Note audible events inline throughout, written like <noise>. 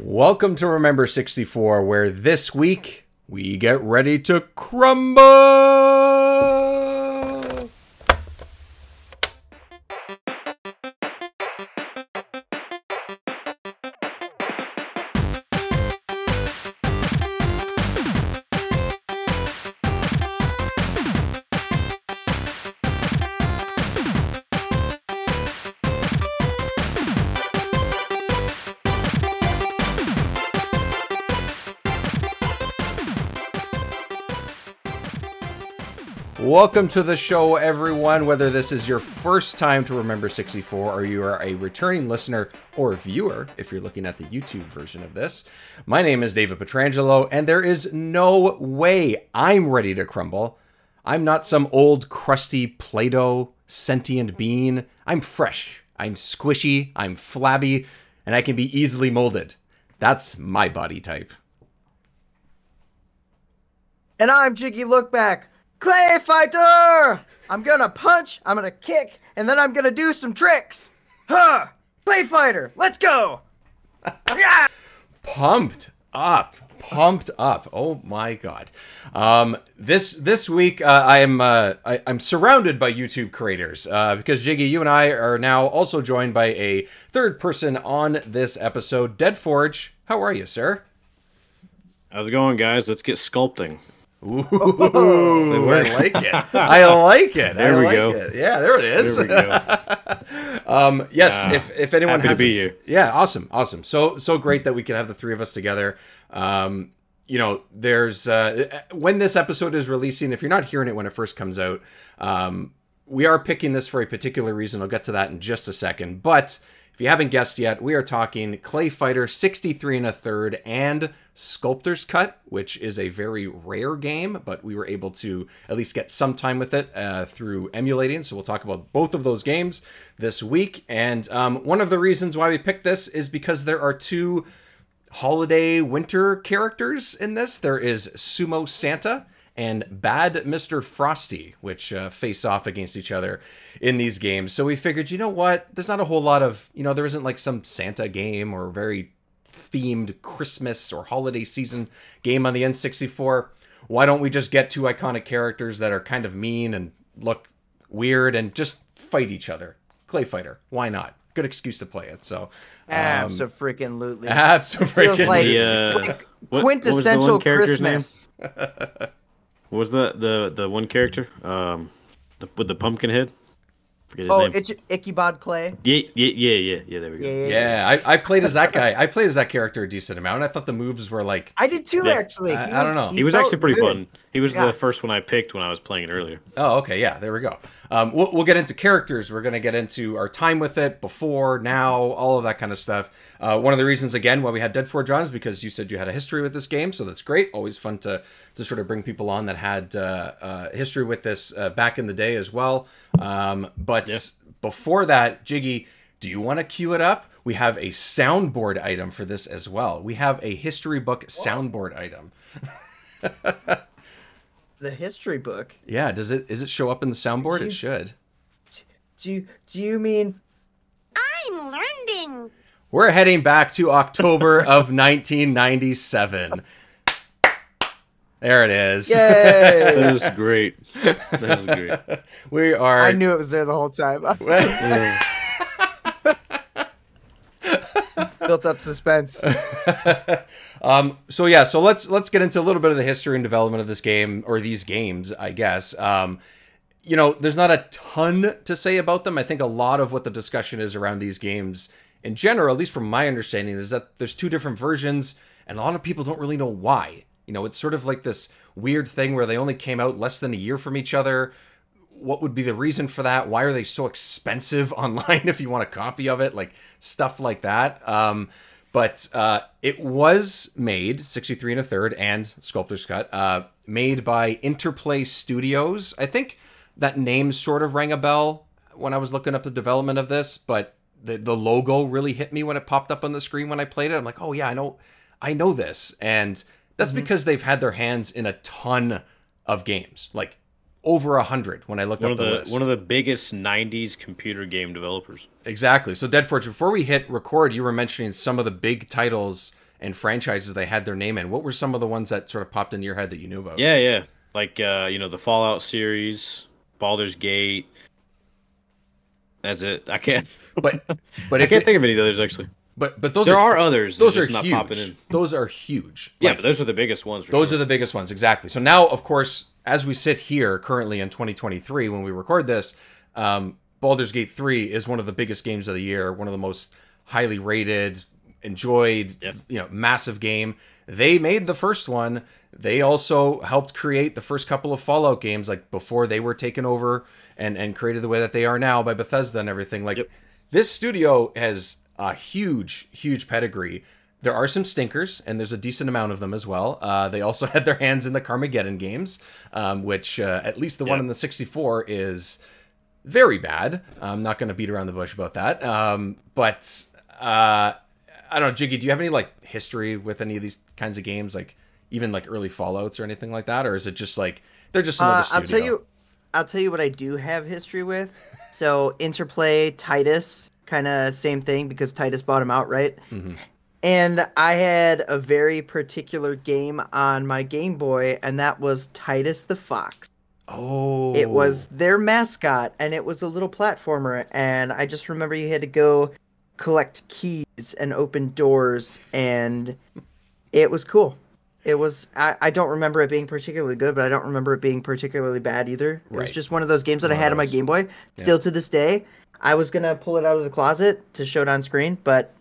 Welcome to Remember 64, where this week we get ready to crumble. Welcome to the show, everyone. Whether this is your first time to Remember 64 or you are a returning listener or viewer, if you're looking at the YouTube version of this, my name is David Petrangelo, and there is no way I'm ready to crumble. I'm not some old, crusty Play Doh sentient being. I'm fresh, I'm squishy, I'm flabby, and I can be easily molded. That's my body type. And I'm Jiggy Lookback, Clay Fighter! I'm gonna punch, I'm gonna kick, and then I'm gonna do some tricks! Huh! Clay Fighter, let's go! yeah! <laughs> pumped up pumped up oh my god um this this week uh, i'm uh I, i'm surrounded by youtube creators uh because jiggy you and i are now also joined by a third person on this episode dead forge how are you sir How's it going, guys? Let's get sculpting. Ooh, I like it. <laughs> I like it. There I we like go. it. Yeah, there it is. There we go. <laughs> Um, yes, if if anyone happy to has be here. yeah, awesome, awesome. So so great that we can have the three of us together. Um, you know, there's uh, when this episode is releasing. If you're not hearing it when it first comes out, um, we are picking this for a particular reason. I'll get to that in just a second. But if you haven't guessed yet, we are talking Clay Fighter 63 and a third and Sculptor's Cut, which is a very rare game, but we were able to at least get some time with it uh, through emulating. So we'll talk about both of those games this week. And um, one of the reasons why we picked this is because there are two holiday winter characters in this. There is Sumo Santa and Bad Mr. Frosty, which uh, face off against each other in these games. So we figured, you know what? There's not a whole lot of, you know, there isn't like some Santa game or very themed Christmas or holiday season game on the N64. Why don't we just get two iconic characters that are kind of mean and look weird and just fight each other? Clay Fighter. Why not? Good excuse to play it. So, um, Absolutely. absolutely. Feels like, The, uh, like what- what was the quintessential one? Christmas. <laughs> What was the the the one character? Um, the, with the pumpkin head. Forget his Oh, name. it's Ichabod Clay. yeah, yeah, yeah, yeah, yeah. There we go. Yeah, yeah, yeah. Yeah, I, I played as that <laughs> guy. I played as that character a decent amount. I thought the moves were like, I did too, Yeah. actually. I- He I don't know. He was actually pretty good. fun. He was Yeah. the first one I picked when I was playing it earlier. oh, okay, yeah, there we go. Um, we'll, we'll get into characters. We're gonna get into our time with it, before, now, all of that kind of stuff. Uh, one of the reasons, again, why we had Dead Forge on is because you said you had a history with this game, so that's great. Always fun to to sort of bring people on that had uh, uh, history with this uh, back in the day as well. Um, but Yeah. before that, Jiggy, do you want to cue it up? We have a soundboard item for this as well. We have a history book soundboard item. <laughs> The history book. Yeah, does it is it show up in the soundboard? you- It should. Do you, do you mean I'm learning. We're heading back to October <laughs> of 1997. There it is. Yay! <laughs> That was great. That was great. <laughs> we are I knew it was there the whole time. Built up suspense. Um so yeah, so let's let's get into a little bit of the history and development of this game or these games, I guess. Um you know, there's not a ton to say about them. I think a lot of what the discussion is around these games in general, at least from my understanding, is that there's two different versions and a lot of people don't really know why. You know, it's sort of like this weird thing where they only came out less than a year from each other. What would be the reason for that? Why are they so expensive <laughs> online if you want a copy of it? Like stuff like that. Um, but uh, it was made 63 and a third and Sculptor's Cut, uh, made by Interplay Studios. I think that name sort of rang a bell when I was looking up the development of this, but the the logo really hit me when it popped up on the screen when I played it. I'm like, oh yeah, I know, I know this, and that's because they've had their hands in a ton of games, like over a hundred when I looked One up the, the list. one of the biggest '90s computer game developers. Exactly. So Dead Forge, before we hit record, you were mentioning some of the big titles and franchises they had their name in. What were some of the ones that sort of popped into your head that you knew about? Yeah, yeah. Like uh, you know, the Fallout series, Baldur's Gate. That's it. I can't. But <laughs> but I can't it- think of any others actually. but but those There are, are others. those are not huge. popping in. Those are huge. Yeah, Like, but those are the biggest ones. For those sure. are the biggest ones exactly. So now, of course, as we sit here currently in 2023 when we record this, um, Baldur's Gate 3 is one of the biggest games of the year, one of the most highly rated, enjoyed, Yep. you know, massive game. They made the first one. They also helped create the first couple of Fallout games, like before they were taken over and and created the way that they are now by Bethesda and everything. Like Yep. this studio has a huge, huge pedigree. There are some stinkers, and there's a decent amount of them as well. Uh, they also <laughs> had their hands in the Carmageddon games, um, which uh, at least the one in the 64 is very bad. I'm not going to beat around the bush about that. Um, but uh, I don't know, Jiggy. Do you have any like history with any of these kinds of games, like even like early Fallout's or anything like that, or is it just like they're just another Uh, studio? I'll tell you, I'll tell you what I do have history with. So Interplay, Titus, kind of same thing because Titus bought him out, right? Mm-hmm. And I had a very particular game on my Game Boy, and that was Titus the Fox. Oh, It was their mascot, and it was a little platformer. And I just remember you had to go collect keys and open doors, and it was cool. It was. I, I don't remember it being particularly good, but I don't remember it being particularly bad either. It was just one of those games that One I had on my. Game Boy. Still to this day, I was gonna pull it out of the closet to show it on screen, but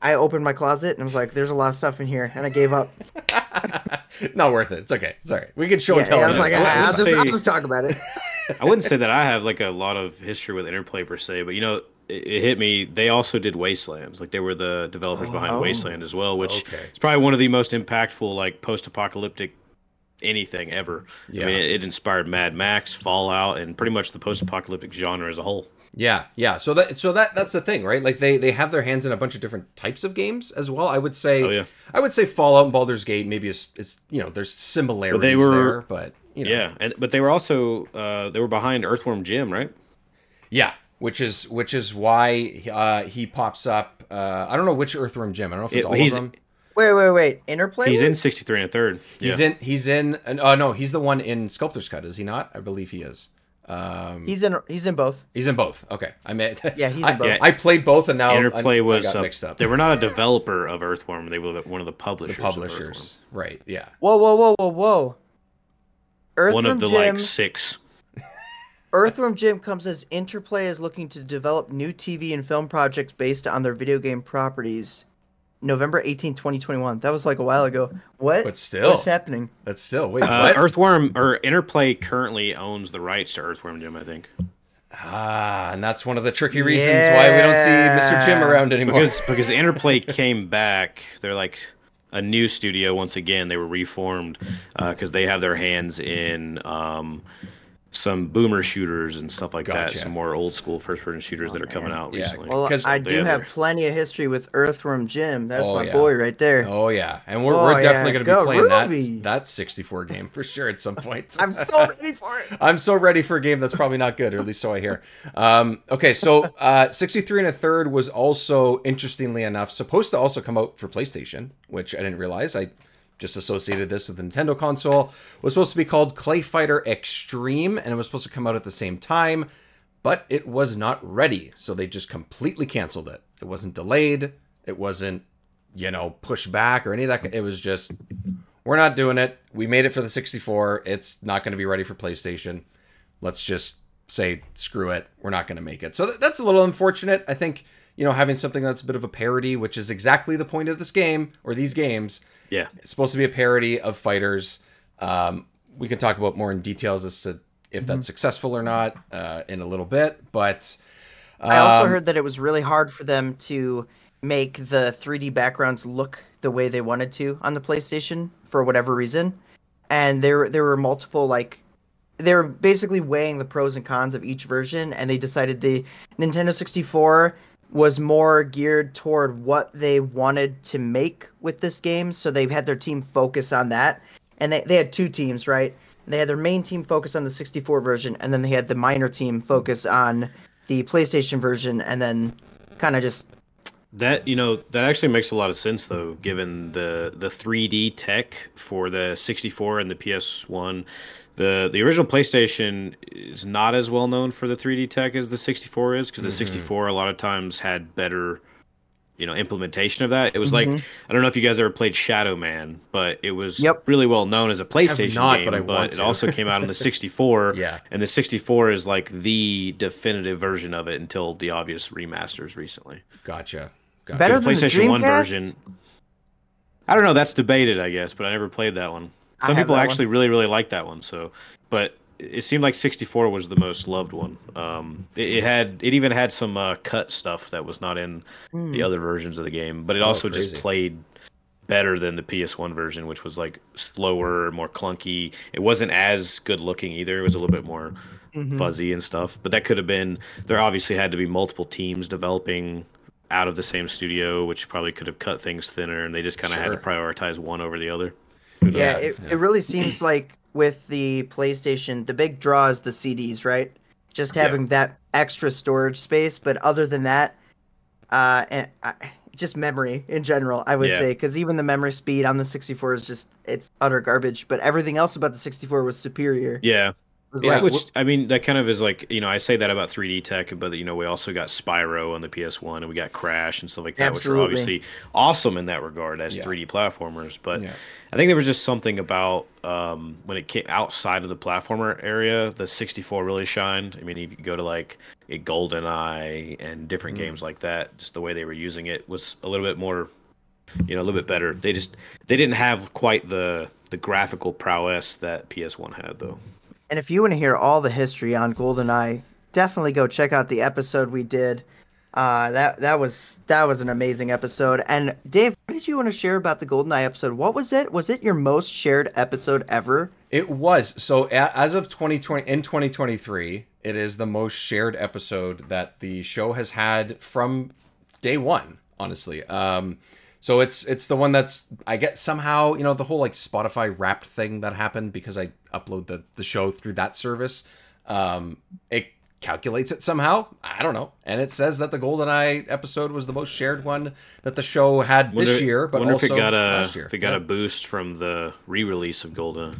I opened my closet and I was like, "There's a lot of stuff in here," and I gave up. <laughs> not worth it. It's okay. It's all right. We can show Yeah, and tell. yeah, I was like, that. "Ah, I'll let's just, I'll just talk about it. <laughs> I wouldn't say that I have like a lot of history with Interplay per se, but you know, it, it hit me. They also did Wastelands. Like they were the developers behind Oh. Wasteland as well, which Okay. is probably one of the most impactful like post-apocalyptic anything ever. Yeah. I mean, it, it inspired Mad Max, Fallout, and pretty much the post-apocalyptic genre as a whole. Yeah, yeah. So that so that that's the thing, right? Like they they have their hands in a bunch of different types of games as well. I would say. Oh, yeah. I would say Fallout and Baldur's Gate maybe is it's you know there's similarities were- there, but you know Yeah, and but they were also uh, they were behind Earthworm Jim, right? yeah, which is which is why uh, he pops up. Uh, I don't know which Earthworm Jim. I don't know if it's It- all he's- of them. Wait, wait, wait. Interplay. He's in 63 and a third. He's yeah. in. He's in. Oh no, he's the one in Sculptor's Cut. Is he not? I believe he is. Um, He's in. He's in both. he's in both. Okay, I meant. <laughs> Yeah, he's in I, both. I played both, and now Interplay I, was I got uh, mixed up. They were not a <laughs> developer of Earthworm. They were the, one of the publishers. the of publishers, right? Yeah. Whoa, whoa, whoa, whoa, whoa. Earthworm One of the Jim. like six. <laughs> Earthworm Jim comes as Interplay is looking to develop new TV and film projects based on their video game properties. November 18, 2021. That was like a while ago. What? But still. What's happening? That's still wait. Uh, what? Earthworm or Interplay currently owns the rights to Earthworm Jim, I think, Ah, and that's one of the tricky reasons why we don't see Mr. Jim around anymore. because because Interplay came back. They're like a new studio once again. They were reformed because they have their hands in um, some boomer shooters and stuff like Gotcha. that. Some more old school first person shooters that are coming out Yeah, recently. Well, 'Cause I do have have plenty of history with Earthworm Jim. That's Oh, my yeah. boy right there. oh yeah, and we're, Oh, we're yeah. definitely going to be Go playing that Ruby. that 64 game for sure at some <laughs> point. I'm so ready for it. <laughs> I'm so ready for a game that's probably not good, or at least so I hear. Um, okay, so uh, 63 and a third was also, interestingly enough, supposed to also come out for PlayStation, which I didn't realize. I just associated this with the Nintendo console. was supposed to be called Clay Fighter Extreme, and it was supposed to come out at the same time, but it was not ready, so they just completely canceled it. It wasn't delayed. It wasn't, you know, pushed back or any of that. It was just we're not doing it. We made it for the 64. It's not going to be ready for PlayStation. Let's just say screw it. We're not going to make it. So th- that's a little unfortunate. I think, you know, having something that's a bit of a parody, which is exactly the point of this game or these games. Yeah, It's supposed to be a parody of fighters. Um, we can talk about more in details as to if that's successful or not uh, in a little bit. But I also um, heard that it was really hard for them to make the 3D backgrounds look the way they wanted to on the PlayStation for whatever reason. And there there were multiple like they were basically weighing the pros and cons of each version and they decided the Nintendo 64 was more geared toward what they wanted to make with this game, so they had their team focus on that. And they, they had two teams, right? They had their main team focus on the 64 version, and then they had the minor team focus on the PlayStation version, and then kind of just That you know that actually makes a lot of sense though, given the the 3D tech for the 64 and the PS1. The the original PlayStation is not as well known for the 3D tech as the 64 is because the mm-hmm. 64 a lot of times had better you know implementation of that. It was like mm-hmm. I don't know if you guys ever played Shadow Man, but it was Yep. really well known as a PlayStation not, game, but I want it to. also came out on the <laughs> 64. Yeah. And the 64 is like the definitive version of it until the obvious remasters recently. Gotcha. gotcha. Better The than the One Dreamcast? version. I don't know. That's debated, I guess, but I never played that one. Some people actually really, really like that one. So, but it seemed like 64 was the most loved one. Um, it, it had, it even had some uh, cut stuff that was not in Hmm. the other versions of the game, but it also just played better than the PS1 version, which was like slower, more clunky. It wasn't as good looking either. It was a little bit more fuzzy and stuff. But that could have been. There obviously had to be multiple teams developing out of the same studio, which probably could have cut things thinner, and they just kind of had to prioritize one over the other. Who knows? Yeah, it, it really seems <clears throat> like with the PlayStation, the big draw is the CDs, right? Just having that extra storage space, but other than that, uh, and I, just memory in general, I would Yeah. say, because even the memory speed on the 64 is just it's utter garbage. But everything else about the 64 was superior. Yeah. Yeah, like, which I mean, that kind of is like you know I say that about 3D tech, but you know we also got Spyro on the PS1 and we got Crash and stuff like that, which Absolutely. are obviously awesome in that regard as Yeah. 3D platformers. But Yeah. I think there was just something about um, when it came outside of the platformer area, the 64 really shined. I mean, if you go to like a GoldenEye and different Mm. games like that, just the way they were using it was a little bit more you know, a little bit better. They just they didn't have quite the the graphical prowess that PS1 had though. And if you want to hear all the history on GoldenEye, definitely go check out the episode we did. Uh, that that was that was an amazing episode. And Dave, what did you want to share about the GoldenEye episode? What was it? Was it your most shared episode ever? It was so as of 2020 in 2023, it is the most shared episode that the show has had from day one. Honestly, um, so it's it's the one that's I get somehow you know the whole like Spotify Wrapped thing that happened because I upload the the show through that service. Um, it calculates it somehow. I don't know, and it says that the GoldenEye episode was the most shared one that the show had this year, but wonder also if it got a last year. if it got Yeah. a boost from the re-release of Golden.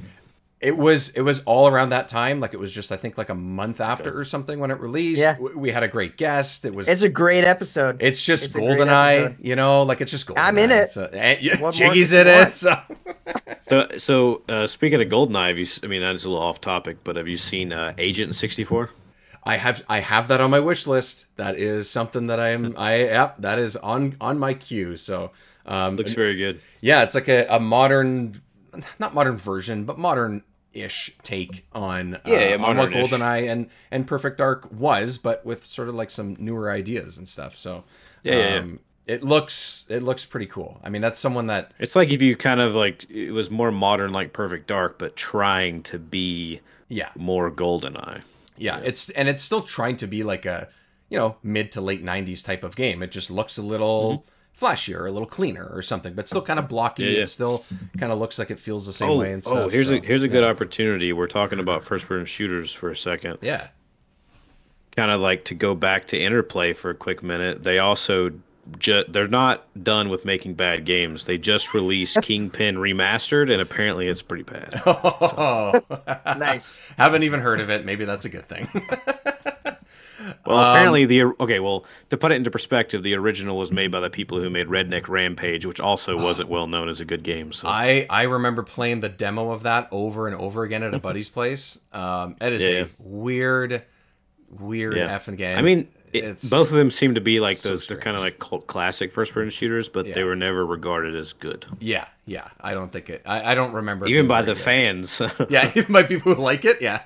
It was it was all around that time. Like it was just I think like a month after or something when it released. Yeah. W- We had a great guest. It was It's a great episode. it's just it's a great GoldenEye, you know, like it's just GoldenEye. I'm in it. So, and, yeah, What Jiggy's in it. So. So, so uh, speaking of Goldeneye, have you? s- I mean, that's a little off topic, but have you seen uh, Agent 64? I have I have that on my wish list. That is something that I'm <laughs> I yep, that is on on my queue. So um Looks very good. yeah, it's like a, a modern not modern version, but modern ish take on uh, Yeah, yeah, on what. GoldenEye and and Perfect Dark was, but with sort of like some newer ideas and stuff. So Yeah, yeah, yeah. um, it looks it looks pretty cool. I mean, that's someone that It's like if you kind of like it was more modern, like Perfect Dark, but trying to be yeah more Goldeneye. yeah it's and it's still trying to be like a you know mid to late 90s type of game it just looks a little flashier a little cleaner or something but still kind of blocky. Yeah, yeah. it still kind of looks like it feels the same Oh, way and oh, stuff oh, here's so, a here's a good yeah. opportunity. We're talking about first-person shooters for a second. yeah kind of like to go back to interplay for a quick minute they also ju- they're not done with making bad games they just released <laughs> kingpin remastered and apparently it's pretty bad <laughs> oh <laughs> nice. haven't even heard of it maybe that's a good thing well Um, apparently the okay well to put it into perspective the original was made by the people who made redneck rampage which also <sighs> wasn't well known as a good game so. I i remember playing the demo of that over and over again at a <laughs> buddy's place. Um it is Yeah, a weird weird yeah. effing game. I mean it, It's- both of them seem to be like so those they're kind of like cult classic first person shooters but they were never regarded as good. Yeah yeah. I don't think it i, I don't remember even by the good. fans. <laughs> Yeah, <laughs> even by people who like it. Yeah.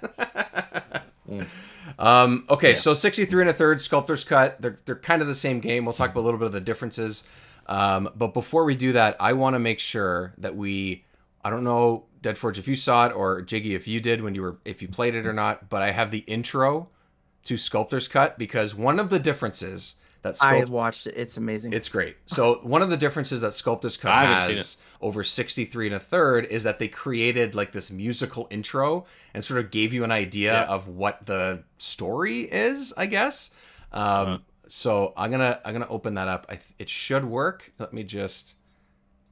Um, okay, so 63 and a third sculptor's cut. They're they're kind of the same game. We'll talk about a little bit of the differences. Um, but before we do that, I want to make sure that we. I don't know, Dead Forge, if you saw it or Jiggy, if you did when you were if you played it or not. But I have the intro to Sculptor's Cut because one of the differences that I sculpt watched it. It's amazing. it's great. So one of the differences that Sculptor's Cut I haven't seen has over 63 and a third is that they created like this musical intro and sort of gave you an idea Yeah. of what the story is, I guess. Um, Uh-huh. So I'm gonna I'm gonna open that up. I th- it should work. Let me just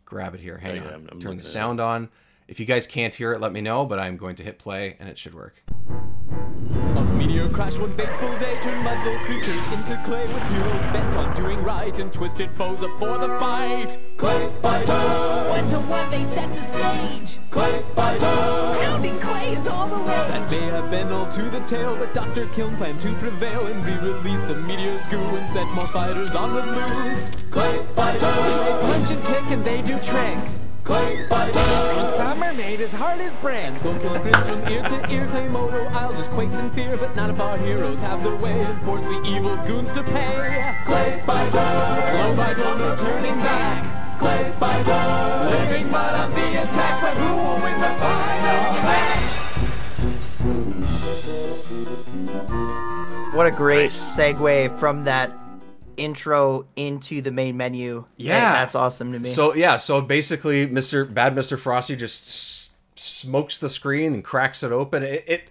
grab it here. Hang Yeah, on. I'm- I'm Turn the sound on. If you guys can't hear it, let me know. But I'm going to hit play and it should work. A crash one fateful day turned mud creatures into clay with heroes bent on doing right and twisted foes up for the fight. Clay fighter! One to one, they set the stage. Clay fighter! Pounding clay is all the That rage. may have been all to the tale, but Dr. Kiln planned to prevail and re-release the meteor's goo and set more fighters on the loose. Clay fighter! They punch and kick and they do tricks. Clay fighter! Some are made as hard as bricks. Soul killing grins from ear to ear. Clay moto oh, isle just quakes in fear, but not if our heroes have their way and force the evil goons to pay. Clay fighter! Blow by blow, no turning back. Clay fighter! Living mud on the attack, but who will win the final match? what a great segue from that intro into the main menu. Yeah. that's awesome to me. So yeah, so basically, Mister Bad Mister Frosty just s- smokes the screen and cracks it open. It it,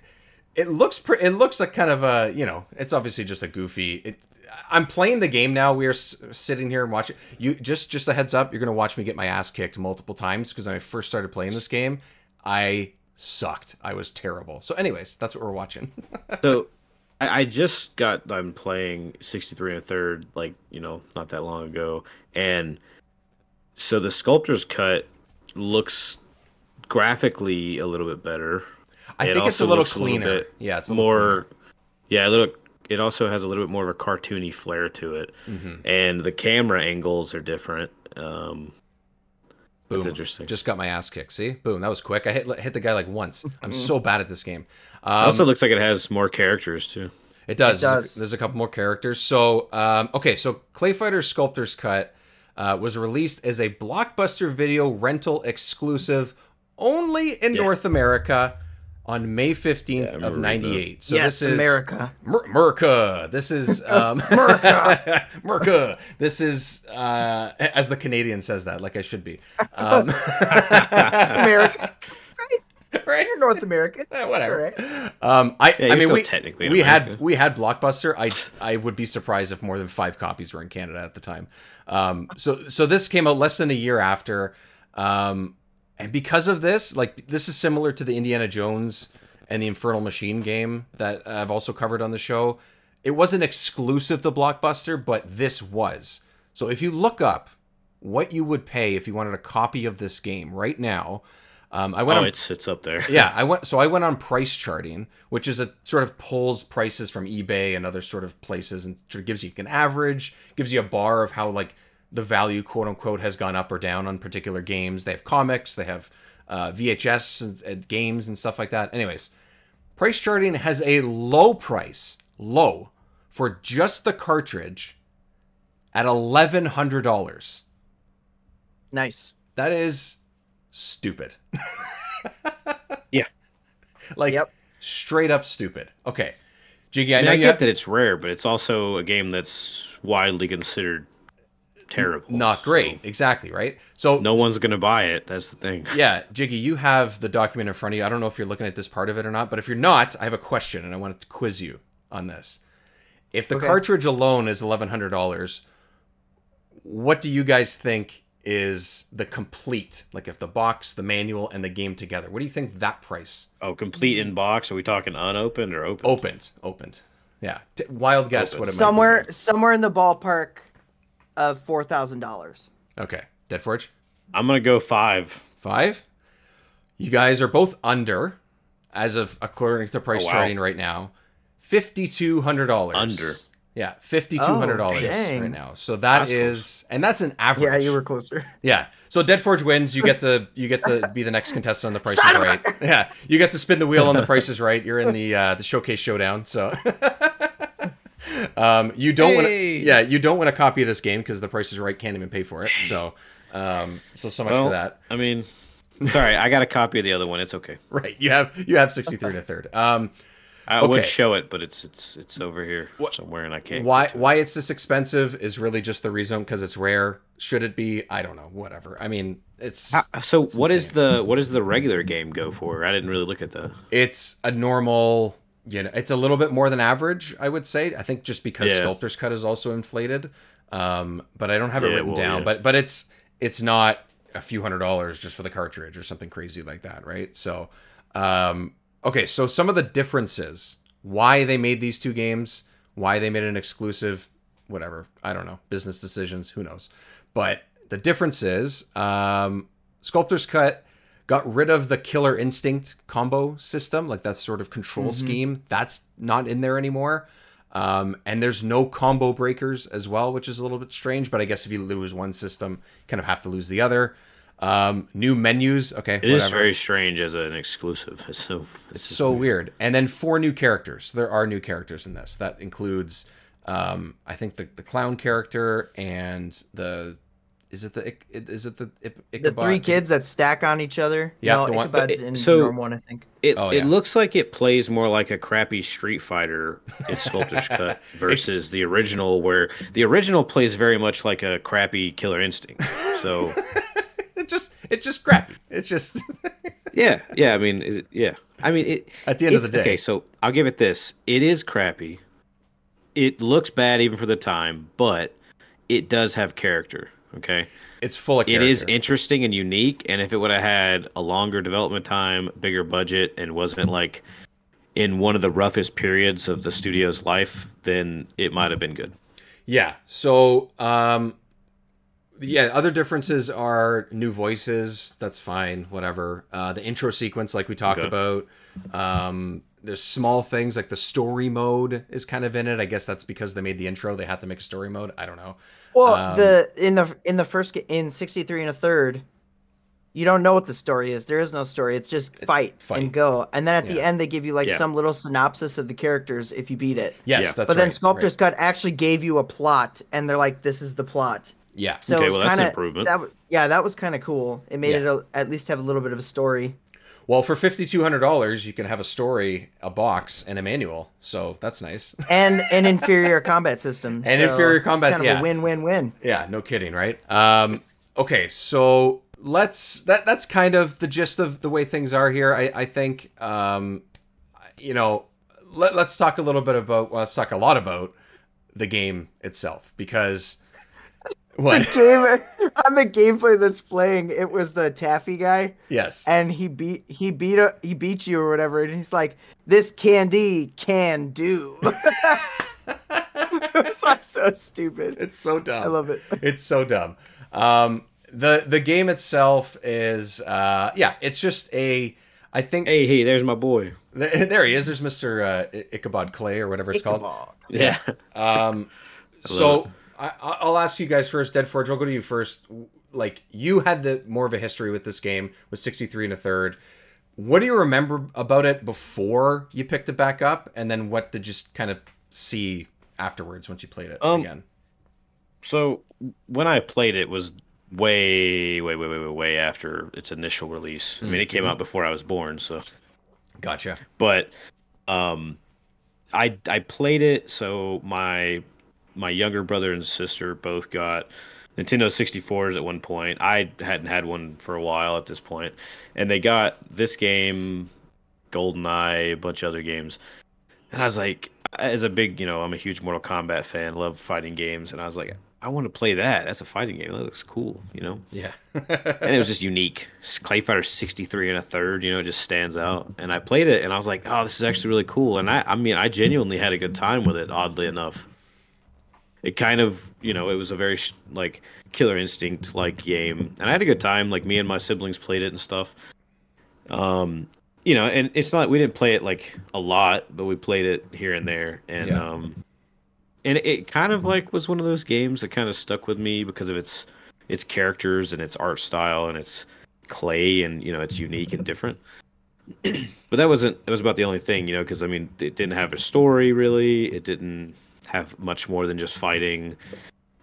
it looks pre- it looks like kind of a you know it's obviously just a goofy. It, I'm playing the game now. We are s- sitting here and watching. You just just a heads up. You're gonna watch me get my ass kicked multiple times because when I first started playing this game, I sucked. I was terrible. So, anyways, that's what we're watching. <laughs> So I, I just got done playing 63 and a third, like, you know, not that long ago. And so the sculptor's cut looks graphically a little bit better. I It think it's a little cleaner. bit yeah, it's a little more. Yeah, a little. It also has a little bit more of a cartoony flair to it, Mm-hmm. and the camera angles are different. Um, that's interesting. Just got my ass kicked. See, boom, that was quick. I hit hit the guy like once. I'm <laughs> so bad at this game. Um, also looks like it has more characters too. It does. It There's, does. A, there's a couple more characters. So, um, okay, so Clay Fighter Sculptor's Cut uh, was released as a blockbuster video rental exclusive only in Yeah. North America on May 15th I of remember reading 98. So yes, this is America. Mer- Merca. This is <laughs> um, <laughs> Merca. <laughs> Merca. This is uh, as the Canadian says that, like I should be. Um, America. <laughs> right? You're North American. <laughs> Eh, whatever. Alright. Um, I, Yeah, I mean, we technically in we had we had Blockbuster. I I would be surprised if more than five copies were in Canada at the time. Um, so so this came out less than a year after, um, and because of this, like this is similar to the Indiana Jones and the Infernal Machine game that I've also covered on the show. It wasn't exclusive to Blockbuster, but this was. So if you look up what you would pay if you wanted a copy of this game right now, um, I went Oh, on it's it's up there. yeah, I <laughs> went. So I went on price charting, which is a sort of pulls prices from eBay and other sort of places, and sort of gives you an average, gives you a bar of how like the value, quote unquote, has gone up or down on particular games. They have comics, they have uh, VHS and, and games and stuff like that. Anyways, price charting has a low price, low for just the cartridge at eleven hundred dollars. Nice. That is stupid. <laughs> Yeah. Like Yep. straight up stupid. Okay. Jiggy, I I, mean, know I you get have, that it's rare, but it's also a game that's widely considered terrible. not great. Exactly, right? So So no one's gonna buy it. That's the thing. <laughs> yeah, Jiggy, you have the document in front of you. I don't know if you're looking at this part of it or not, but if you're not, I have a question and I want to quiz you on this. If the Okay. cartridge alone is eleven hundred dollars, what do you guys think is the complete? Like if the box, the manual, and the game together, what do you think that price Oh, complete in box. Are we talking unopened or open? opened? Opened. Yeah. T- wild guess Opened. what it might be. Somewhere, somewhere in the ballpark of four thousand dollars. Okay. Dead Forge? I'm gonna go five. Five. You guys are both under, as of according to price Oh, wow. charting right now, fifty two hundred dollars. Under. Yeah, fifty two hundred dollars Oh, right now. So that That's is, and that's an average. Yeah, you were closer. Yeah. So Dead Forge wins. You get to you get to be the next contestant on the Price is Son of a- Right. <laughs> Yeah, you get to spin the wheel on the Price is Right. You're in the uh, the showcase showdown. So. <laughs> Um, you don't want to, yeah, you don't want a copy of this game because the Price is Right can't even pay for it. So, um, so so much Well, for that. I mean, sorry. I got a copy of the other one. It's okay. <laughs> Right. You have you have 63 and a third. Um I would show it, but it's it's it's over here somewhere, and I can't. why why it's this expensive is really just the reason because it's rare. Should it be? I don't know. Whatever. I mean, it's How- so what is the what does the regular game go for? I didn't really look at the. it's a normal. You know, it's a little bit more than average. I would say. I think just because Yeah. Sculptor's Cut is also inflated. Um, but I don't have it Yeah, written well, down. yeah. But but it's it's not a few hundred dollars just for the cartridge or something crazy like that, right? So, um, okay. So some of the differences, why they made these two games, why they made an exclusive, whatever. I don't know. Business decisions. Who knows? But the difference is, um, Sculptor's Cut got rid of the Killer Instinct combo system, like that sort of control scheme. That's not in there anymore. Um, and there's no combo breakers as well, which is a little bit strange. But I guess if you lose one system, you kind of have to lose the other. Um, new menus. Okay, It is whatever. very strange as an exclusive. <laughs> It's so it's just so weird. And then four new characters. There are new characters in this. That includes, um, I think the the clown character and the. Is it the is it the Ip- The three kids that stack on each other. Yeah, no, the one- Ichabod's it- in so- norm one, I think. It, Oh, it looks like it plays more like a crappy Street Fighter in Sculptor's <laughs> Cut versus the original, where the original plays very much like a crappy Killer Instinct. So It <laughs> just it's just crappy. It's just <laughs> yeah, yeah. I mean, it, yeah. I mean, it, At the end of the day. Okay, so I'll give it this: it is crappy. It looks bad even for the time, but it does have character. Okay. it's full of. It Character. is interesting and unique, and if it would have had a longer development time, bigger budget, and wasn't like in one of the roughest periods of the studio's life, then it might have been good. Yeah. So, um, yeah, other differences are new voices. That's fine. Whatever. Uh, the intro sequence, like we talked Okay. about. Um, there's small things like the story mode is kind of in it. I guess that's because they made the intro. They had to make a story mode. I don't know. Well, Um, the in the in the first in 63 and a third, you don't know what the story is. There is no story. It's just fight, fight. and go. And then at the end, they give you like Yeah. some little synopsis of the characters if you beat it. Yes, Yeah. that's but then right, Sculptor's right. Cut actually gave you a plot, and they're like, "This is the plot." Yeah. So Okay, it's well, that's an improvement. That, yeah, that was kind of cool. It made Yeah. it a, at least have a little bit of a story. Well, for fifty two hundred dollars, you can have a story, a box, and a manual. So that's nice. <laughs> and an inferior combat system. And So inferior it's combat, kind of yeah. a win-win-win. Yeah, no kidding, right? Um, okay, so let's that that's kind of the gist of the way things are here. I, I think um, you know, let, let's talk a little bit about well, let's talk a lot about the game itself because what? Game <laughs> on the gameplay that's playing, it was the Taffy guy, yes. and he beat he beat a, he beat you or whatever, and he's like, "This candy can do." <laughs> it's like so stupid. It's so dumb. I love it. <laughs> It's so dumb. Um, the the game itself is uh, yeah, it's just a I think Hey, hey, there's my boy. there he is. There's Mr. Uh, I- Ichabod Clay or whatever it's called. Yeah. Um, love so I, I'll ask you guys first. Dead Forge, I'll go to you first. Like you had the more of a history with this game with 63 and a third. What do you remember about it before you picked it back up, and then what did you just kind of see afterwards once you played it Um, again? So when I played it was way, way, way, way, way, way after its initial release. I mean, it came out before I was born, so. Gotcha. But, um, I I played it. So my my younger brother and sister both got Nintendo 64s at one point. I hadn't had one for a while at this point, and they got this game, GoldenEye, a bunch of other games, and I was like, as a big, you know, I'm a huge Mortal Kombat fan, love fighting games, and I was like, I want to play that. That's a fighting game. That looks cool, you know. Yeah. <laughs> And it was just unique. Clay Fighter 63 and a third, you know, just stands out. And I played it, and I was like, oh, this is actually really cool. And I, I mean, I genuinely had a good time with it. Oddly enough, it kind of, you know, it was a very like Killer Instinct like game, and I had a good time. Like me and my siblings played it and stuff. Um, you know, and it's not we didn't play it like a lot, but we played it here and there, and Yeah. um, and it kind of like was one of those games that kind of stuck with me because of its its characters and its art style and its clay and you know it's unique and different. <clears throat> but that wasn't it was about the only thing, you know, because I mean it didn't have a story really. It didn't have much more than just fighting.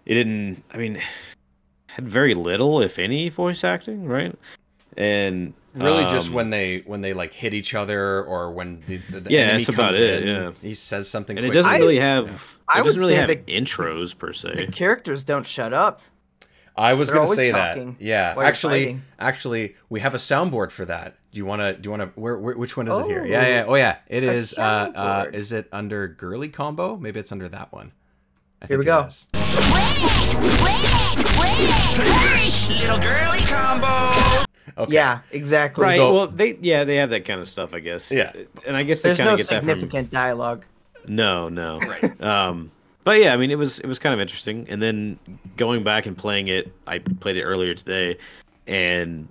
It didn't. I mean, had very little, if any, voice acting, right? and Really, just um, when they when they like hit each other, or when the, the, the Yeah, enemy that's about comes it, in, yeah. he says something. and it doesn't I- really have. I it doesn't would really say have the- intros per se. The se. characters don't shut up. I was going to say that. Yeah, actually, fighting. actually, we have a soundboard for that. Do you want to? Do you want to? Where, where? Which one is it here? Oh. Yeah, yeah. Oh, yeah. It is. Is. Uh, uh, is it under girly combo? Maybe it's under that one. I Here we think it go. is. Little girly combo. Okay. Yeah, exactly. Right. So- well, they yeah they have that kind of stuff, I guess. Yeah. And I guess they There's kind no of get that from significant dialogue. No, no. Right. Um, but yeah, I mean, it was it was kind of interesting. And then going back and playing it, I played it earlier today, and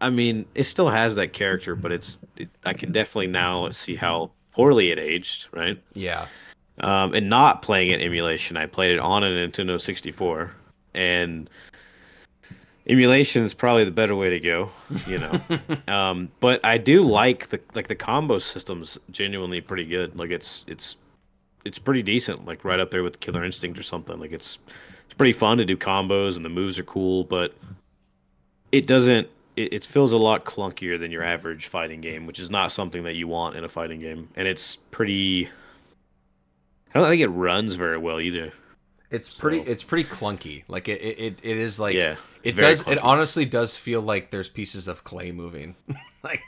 I mean, it still has that character, but it's it, I can definitely now see how poorly it aged, right? Yeah. Um, and not playing it emulation, I played it on a Nintendo 64, and emulation is probably the better way to go, you know. <laughs> um, but I do like the like the combo system's genuinely pretty good. Like it's it's it's pretty decent, like right up there with Killer Instinct or something. Like it's it's pretty fun to do combos and the moves are cool, but it doesn't. It, it feels a lot clunkier than your average fighting game, which is not something that you want in a fighting game. And it's pretty. I don't think it runs very well either. It's pretty. So- It's pretty clunky. Like it. It, it, is like. Yeah, it's very does. It honestly does feel like there's pieces of clay moving. <laughs> like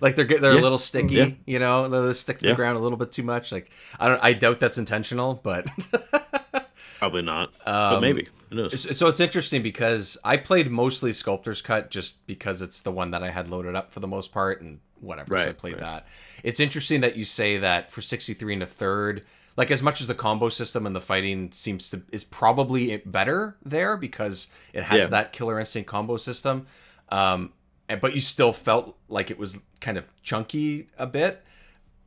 like they're get- they're Yeah. a little sticky. Yeah. You know, they stick to Yeah. the ground a little bit too much. Like I don't. I doubt that's intentional, but. <laughs> Probably not, but Um, maybe. Who? So so it's interesting because I played mostly Sculptor's Cut just because it's the one that I had loaded up for the most part and whatever. so I played right. that. It's interesting that you say that for 63 and a third, like as much as the combo system and the fighting seems to is probably better there because it has Yeah. that killer instinct combo system. Um, but you still felt like it was kind of chunky a bit.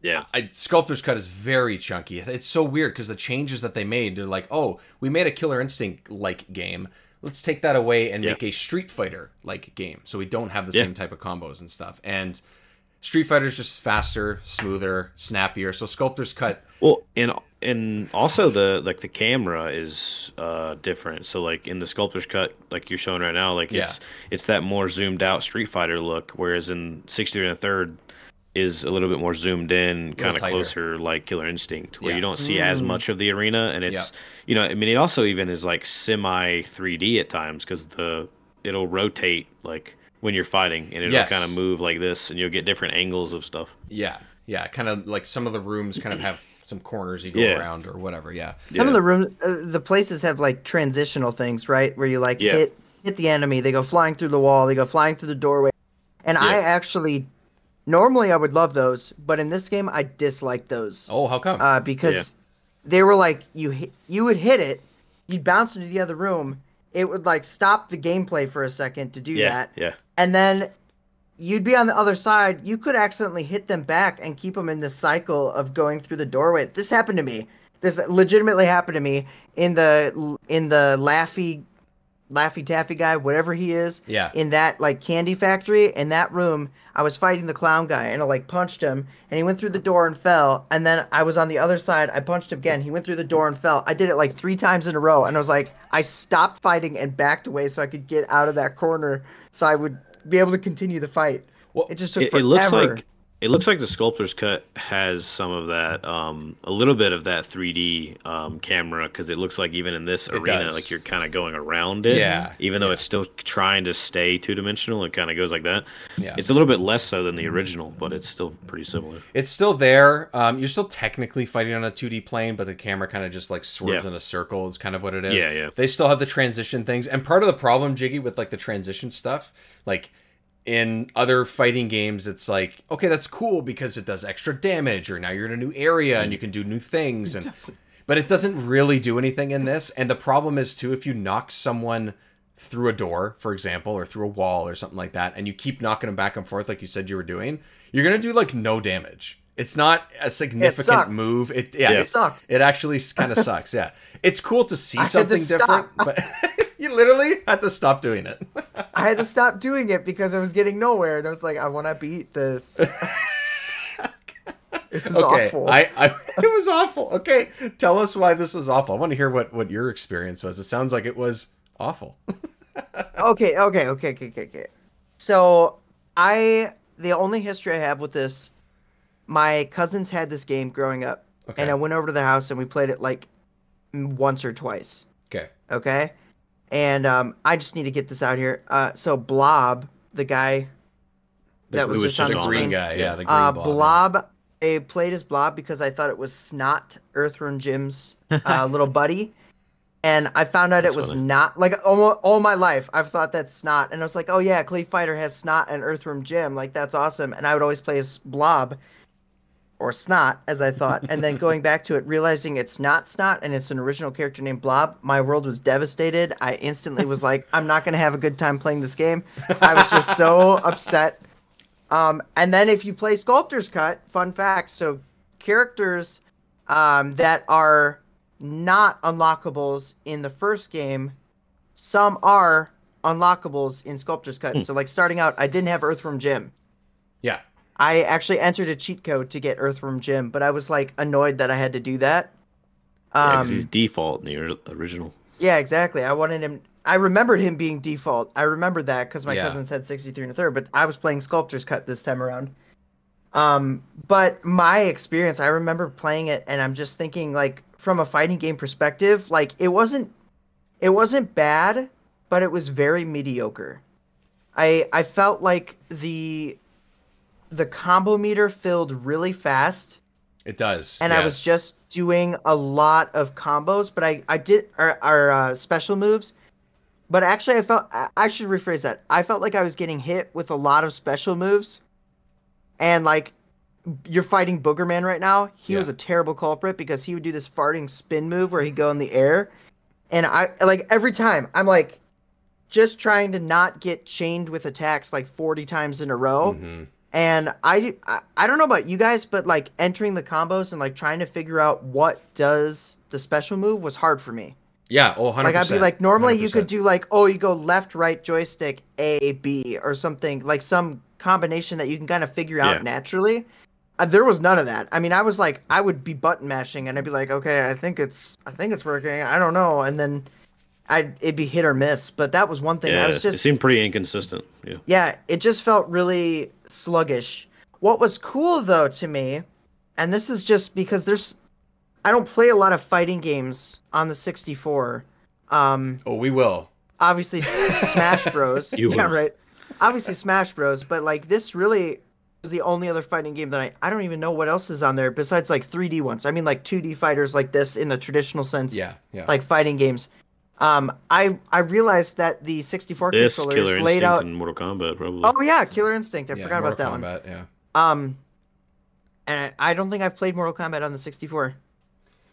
Yeah, I, Sculptor's Cut is very chunky. It's so weird because the changes that they made, they're like, oh, we made a Killer Instinct like game. Let's take that away and Yeah. make a Street Fighter like game. So we don't have the Yeah. same type of combos and stuff. And Street Fighter's just faster, smoother, snappier. So Sculptor's Cut, Well, and and also the like the camera is uh different. So like in the sculptor's cut, like you're showing right now, like it's it's that more zoomed out Street Fighter look, whereas in 63 and a third is a little bit more zoomed in, kind of closer like Killer Instinct, where Yeah. you don't see as much of the arena, and it's you know, I mean, it also even is like semi 3D at times because the it'll rotate like when you're fighting, and it'll Yes. kind of move like this, and you'll get different angles of stuff. yeah, yeah, kind of like some of the rooms kind of have some corners you go Yeah. around or whatever. Yeah, Some of the rooms, uh, the places have like transitional things, right? Where you like Yeah. hit hit the enemy, they go flying through the wall, they go flying through the doorway, and I actually, normally I would love those, but in this game I dislike those Oh, how come? uh, because they were like you you would hit it, you'd bounce into the other room, it would like stop the gameplay for a second to do Yeah, that, yeah. and then you'd be on the other side. You could accidentally hit them back and keep them in this cycle of going through the doorway. This happened to me. This legitimately happened to me in the in the Laffy Laffy Taffy guy, whatever he is. Yeah. In that like candy factory, in that room, I was fighting the clown guy and I like punched him and he went through the door and fell. And then I was on the other side. I punched him again. He went through the door and fell. I did it like three times in a row. And I was like, I stopped fighting and backed away so I could get out of that corner so I would be able to continue the fight. Well, it just took it, forever. it looks like it looks like the sculptor's cut has some of that um a little bit of that 3d um camera because it looks like even in this arena does. like you're kind of going around it Yeah, even though yeah. it's still trying to stay two-dimensional it kind of goes like that Yeah. it's a little bit less so than the original but it's still pretty similar It's still there. Um, you're still technically fighting on a 2D plane, but the camera kind of just like swerves Yeah. in a circle. Is kind of what it is. Yeah, yeah. They still have the transition things, and part of the problem, Jiggy, with like the transition stuff, like in other fighting games, it's like okay, that's cool because it does extra damage, or now you're in a new area and you can do new things, and but it doesn't really do anything in this. And the problem is too, if you knock someone through a door, for example, or through a wall or something like that, and you keep knocking them back and forth like you said you were doing, you're gonna do like no damage. It's not a significant sucks. move. It yeah. It, It sucks. It actually kind of sucks. Yeah, it's cool to see I to something different, but <laughs> you literally had to stop doing it. I had to stop doing it because I was getting nowhere, and I was like, I want to beat this. <laughs> it was okay, awful. I, I <laughs> it was awful. Okay, tell us why this was awful. I want to hear what what your experience was. It sounds like it was awful. <laughs> okay, okay, okay, okay, okay, okay. So I the only history I have with this, my cousins had this game growing up, Okay. and I went over to the house and we played it like once or twice. Okay. Okay, and um, I just need to get this out here. Uh, so Blob, the guy that was who was just on the on green screen, guy. Yeah, Yeah. the green uh, blob. Blob. I played as Blob because I thought it was Snott, Earthworm Jim's <laughs> uh, little buddy. And I found out That's it was funny. not like all, all my life. I've thought that's Snott, and I was like, "Oh yeah, Clay Fighter has Snott and Earthworm Jim. Like that's awesome." And I would always play as Blob, or Snot, as I thought. And then going back to it, realizing it's not Snot and it's an original character named Blob, my world was devastated. I instantly was like, <laughs> "I'm not gonna have a good time playing this game." I was just so <laughs> upset. Um, and then if you play Sculptor's Cut, fun fact: so characters um, that are not unlockables in the first game, some are unlockables in Sculptor's Cut. So like starting out, I didn't have Earthworm Jim. Yeah. I actually entered a cheat code to get Earthworm Jim, but I was like annoyed that I had to do that. Yeah, Um, 'cause he's default in the original. yeah, exactly. I wanted him. I remembered him being default. I remembered that because my Yeah. cousin said 63 and a third, but I was playing Sculptor's Cut this time around. Um, but my experience, I remember playing it, and I'm just thinking, like, from a fighting game perspective, like it wasn't, it wasn't bad, but it was very mediocre. I I felt like the, the combo meter filled really fast It does. and I was just doing a lot of combos, but I I did our, our uh, special moves. But actually, I felt I- should rephrase that. I felt like I was getting hit with a lot of special moves, and like you're fighting Boogerman right now. He was a terrible culprit because he would do this farting spin move where he'd go in the air, and I like every time I'm like just trying to not get chained with attacks like 40 times in a row. Mhm. And I, I I don't know about you guys, but like entering the combos and like trying to figure out what does the special move was hard for me. Yeah. Oh, 100%. Like I'd be like, normally you could do like, oh, you go left, right, joystick, A, B, or something like some combination that you can kind of figure out Yeah. naturally. Uh, there was none of that. I mean, I was like, I would be button mashing, and I'd be like, okay, I think it's, I think it's working. I don't know, and then I it'd be hit or miss. But that was one thing. Yeah, I was it just seemed pretty inconsistent. Yeah. yeah, it just felt really sluggish. What was cool though to me, and this is just because there's I don't play a lot of fighting games on the 64. Um Oh, we will. obviously <laughs> Smash Bros. You yeah, will. right. Obviously Smash Bros, but like this really is the only other fighting game that I I don't even know what else is on there besides like 3D ones. I mean like 2D fighters like this in the traditional sense. Yeah. Yeah. Like fighting games. Um I I realized that the 64 This controllers Killer laid Instinct out in Mortal Kombat probably. Oh yeah, Killer Instinct. I yeah, forgot about that Mortal one. Kombat, Yeah. Um, and I, I don't think I've played Mortal Kombat on the 64.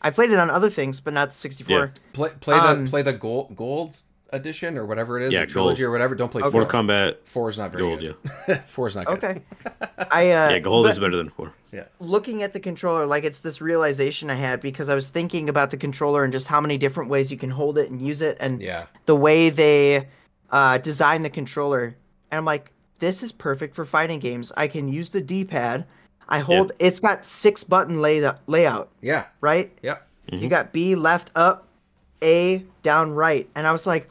I played it on other things, but not the 64. Yeah. Play play the Um, play the gold gold edition or whatever it is. Yeah, trilogy gold. or whatever. Don't play Mortal four. Combat Four is not very Gold, good. <laughs> four is not good. Okay. <laughs> I uh, Yeah, gold is better than four. Yeah, looking at the controller, like it's this realization I had because I was thinking about the controller and just how many different ways you can hold it and use it, and Yeah. the way they uh, design the controller. And I'm like, this is perfect for fighting games. I can use the D-pad. I hold. It's got six button lay- layout, Yeah. right? Yep. You got B left up, A down right, and I was like,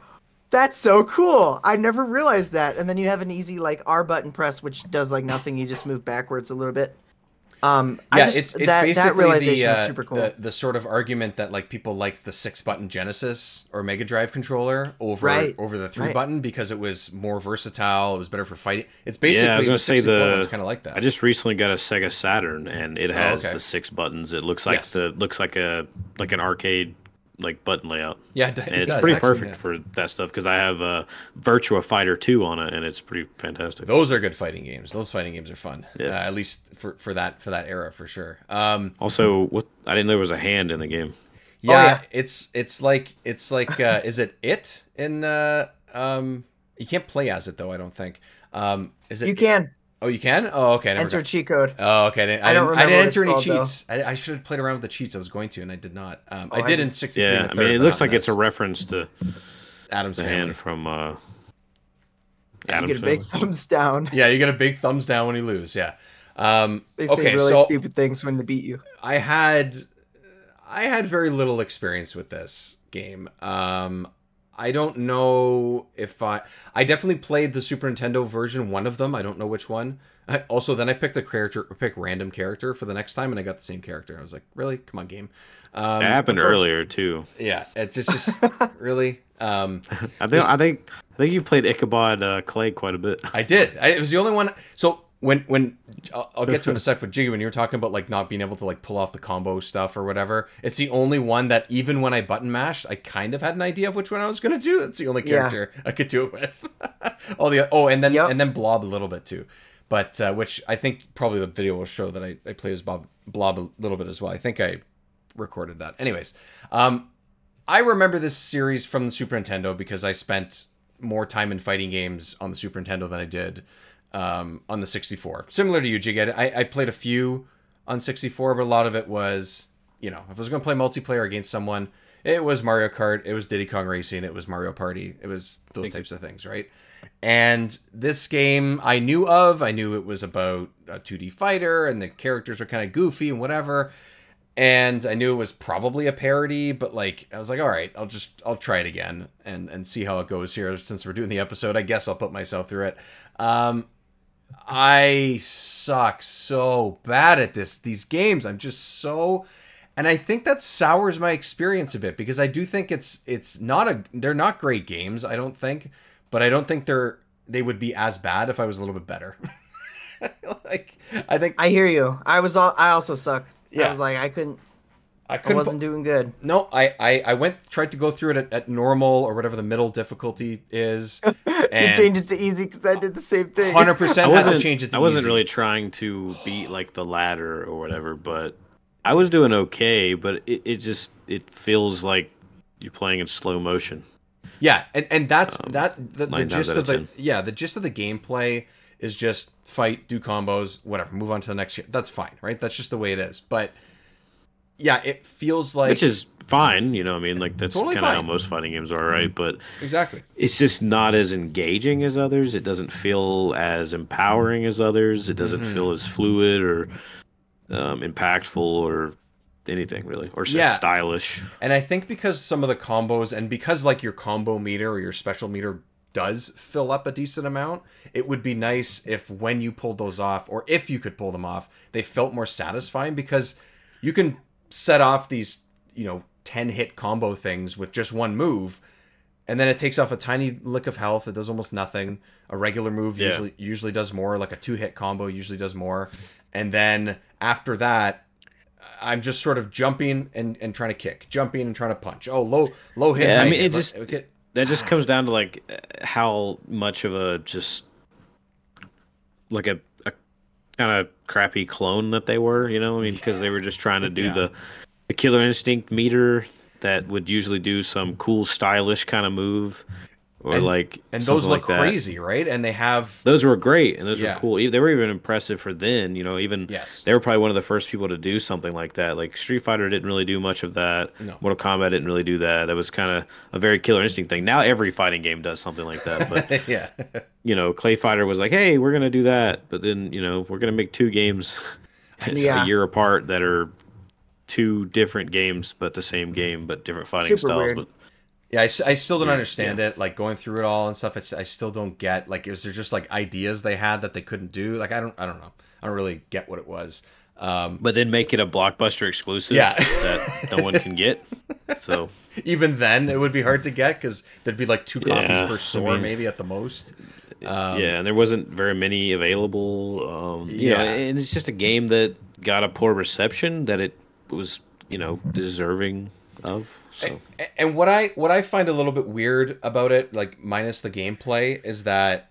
"That's so cool! I never realized that." And then you have an easy like R button press, which does like nothing. You just move backwards a little bit. Um, I Yeah, just, it's it's that, basically that realization the, uh, was super cool. the the sort of argument that like people liked the six button Genesis or Mega Drive controller over Right, over the three right. button because it was more versatile. It was better for fighting. It's basically yeah, I was gonna the say the. kind of like that. I just recently got a Sega Saturn, and it has Oh, okay. the six buttons. It looks like Yes. the looks like a like an arcade like button layout. yeah, it, And it it's does, pretty actually, perfect yeah. for that stuff because I have uh, Virtua Fighter 2 on it, and it's pretty fantastic. Those are good fighting games. Those fighting games are fun. Yeah. Uh, at least for, for that for that era for sure. Um, Also, what I didn't know there was a hand in the game. yeah, yeah. it's it's like it's like uh, is it it in uh, um you can't play as it though I don't think. Um, is it you can Oh, you can. Oh, okay. I never enter a got- cheat code. Oh, okay. I didn't, I I don't didn't, I didn't enter any called, cheats. I, I should have played around with the cheats. I was going to, and I did not. Um, I I did didn't. in 63 Yeah, and a I third, mean, it looks like in it's a reference to Addams the family. hand from uh, you Addams get a big Family. thumbs down. Yeah, you get a big thumbs down when you lose. Yeah. Um, They say okay, really so stupid things when they beat you. I had I had very little experience with this game. Um, I don't know if I I definitely played the Super Nintendo version, one of them. I don't know which one. I, also, then I picked a character, pick random character for the next time, and I got the same character. I was like, really? Come on, game. Um, It happened course- earlier too. Yeah, it's, it's just <laughs> really. Um, I think I think I think you played Ichabod uh, Clay quite a bit. I did. I, it was the only one. So when when I'll, I'll get to it in a <laughs> sec, but Jiggy, when you were talking about like not being able to like pull off the combo stuff or whatever, it's the only one that even when I button mashed, I kind of had an idea of which one I was gonna do. It's the only Yeah. character I could do it with. <laughs> All the oh, and then Yep. and then Blob a little bit too, but uh, which I think probably the video will show that I I play as Bob Blob a little bit as well. I think I recorded that. Anyways, um, I remember this series from the Super Nintendo because I spent more time in fighting games on the Super Nintendo than I did um, on the 64. Similar to you, Jig. I, I played a few on 64, but a lot of it was, you know, if I was going to play multiplayer against someone, it was Mario Kart, it was Diddy Kong Racing, it was Mario Party, it was those types of things, right? And this game I knew of. I knew it was about a 2D fighter, and the characters are kind of goofy and whatever and I knew it was probably a parody, but like I was like, all right, I'll just I'll try it again and and see how it goes here. Since we're doing the episode, I guess I'll put myself through it. Um, I suck so bad at this these games. I'm just so and I think that sours my experience a bit because I do think it's it's not a they're not great games, I don't think, but I don't think they're they would be as bad if I was a little bit better. <laughs> like I think I hear you. I was all. I also suck. Yeah. I was like, I couldn't. I I couldn't wasn't doing good. No, I, I I went tried to go through it at, at normal or whatever the middle difficulty is. <laughs> You And changed it to easy because I did the same thing. hundred percent I wasn't change it to I wasn't easy. really trying to beat like the ladder or whatever, but I was doing okay. But it, it just it feels like you're playing in slow motion. Yeah, and, and that's um, that the, the gist of of the 10. yeah the gist of the gameplay is just fight, do combos, whatever, move on to the next. That's fine, right? That's just the way it is. But yeah, it feels like which is fine. You know, I mean, like that's Totally kind of how most fighting games are, right? But exactly it's just not as engaging as others. It doesn't feel as empowering as others. It doesn't Mm-hmm. feel as fluid or um, impactful or anything really, or so Yeah. stylish. And I think because some of the combos and because like your combo meter or your special meter does fill up a decent amount, it would be nice if when you pulled those off or if you could pull them off, they felt more satisfying because you can set off these, you know, 10 hit combo things with just one move and then it takes off a tiny lick of health. It does almost nothing. A regular move Yeah. usually usually does more, like a two hit combo usually does more. And then after that, I'm just sort of jumping and, and trying to kick, jumping and trying to punch. Oh, low low hit. Yeah, I mean, it just- okay. That just comes down to like how much of a just like a kind of crappy clone that they were, you know? I mean, because they were just trying to do Yeah. the the killer instinct meter that would usually do some cool stylish kind of move or And- like and those look like crazy, right? And they have Those were great, and those Yeah. were cool. They were even impressive for then. You know, even Yes. they were probably one of the first people to do something like that. Like Street Fighter didn't really do much of that. No. Mortal Kombat didn't really do that. That was kind of a very Killer Instinct thing. Now every fighting game does something like that. But <laughs> yeah. you know, Clay Fighter was like, "Hey, we're gonna do that," but then you know, we're gonna make two games <laughs> Yeah. a year apart that are two different games, but the same game, but different fighting Super styles. weird. But Yeah, I still don't understand it. Like going through it all and stuff, it's, I still don't get. Like, is there just like ideas they had that they couldn't do? Like, I don't, I don't know. I don't really get what it was. Um, but then make it a blockbuster exclusive Yeah. that no one can get. <laughs> So even then, it would be hard to get because there'd be like two copies Yeah, per I store, mean- maybe at the most. Um, yeah, and there wasn't very many available. Um, you know, Yeah. and it's just a game that got a poor reception that it was, you know, deserving of. So A- And what I what I find a little bit weird about it, like minus the gameplay, is that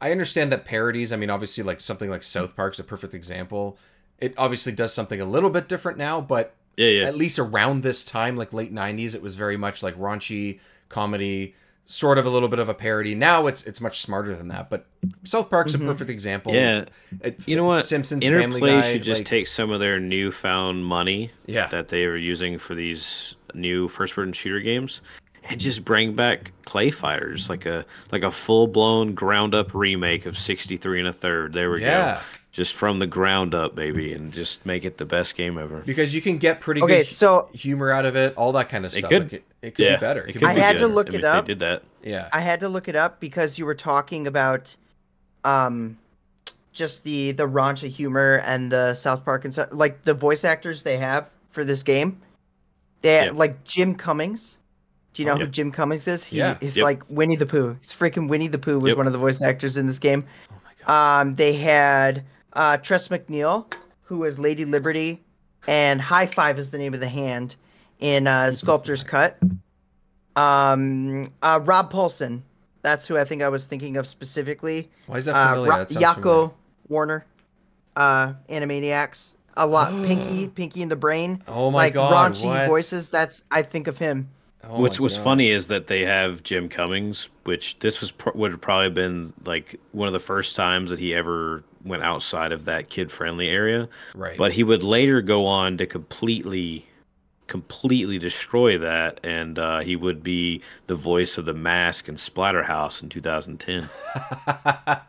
I understand that parodies. I mean, obviously, like something like South Park's a perfect example. It obviously does something a little bit different now, but yeah, yeah, at least around this time, like late '90s, it was very much like raunchy comedy, sort of a little bit of a parody. Now it's it's much smarter than that. But South Park's a mm-hmm. perfect example. yeah. It You know what? Simpsons, Family Interplay Guy, should just like- take some of their newfound money Yeah. that they were using for these new first-person shooter games and just bring back Clay Fighters, like a like a full-blown, ground-up remake of 63 and a third. There we Yeah. go. Just from the ground up, baby, and just make it the best game ever. because you can get pretty Okay, good so- humor out of it, all that kind of It stuff. could- Like, it, it could yeah, be better. it It could could I be be had good. to look I mean, it up. They did that. Yeah. I had to look it up because you were talking about um just the the raunchy humor and the South Park and stuff like the voice actors they have for this game. They Yeah. like Jim Cummings. Do you know who Yep. Jim Cummings is? He, Yeah. He's Yep. like Winnie the Pooh. He's freaking Winnie the Pooh was Yep. one of the voice actors in this game. Um, they had uh, Tress MacNeille, who is Lady Liberty, and High Five is the name of the hand in uh, Sculptor's Cut. Um, uh, Rob Paulsen, that's who I think I was thinking of specifically. Why is that Uh, familiar? Ro- that sounds Yakko familiar. Warner, uh, Animaniacs. A lot, <gasps> Pinky, Pinky in the Brain. Oh my like God, raunchy what? voices. That's I think of him. Oh what's What's God. funny is that they have Jim Cummings, which this was pr- would have probably been like one of the first times that he ever went outside of that kid friendly area. Right. But he would later go on to completely, completely destroy that, and uh, he would be the voice of the Mask in Splatterhouse in 2010.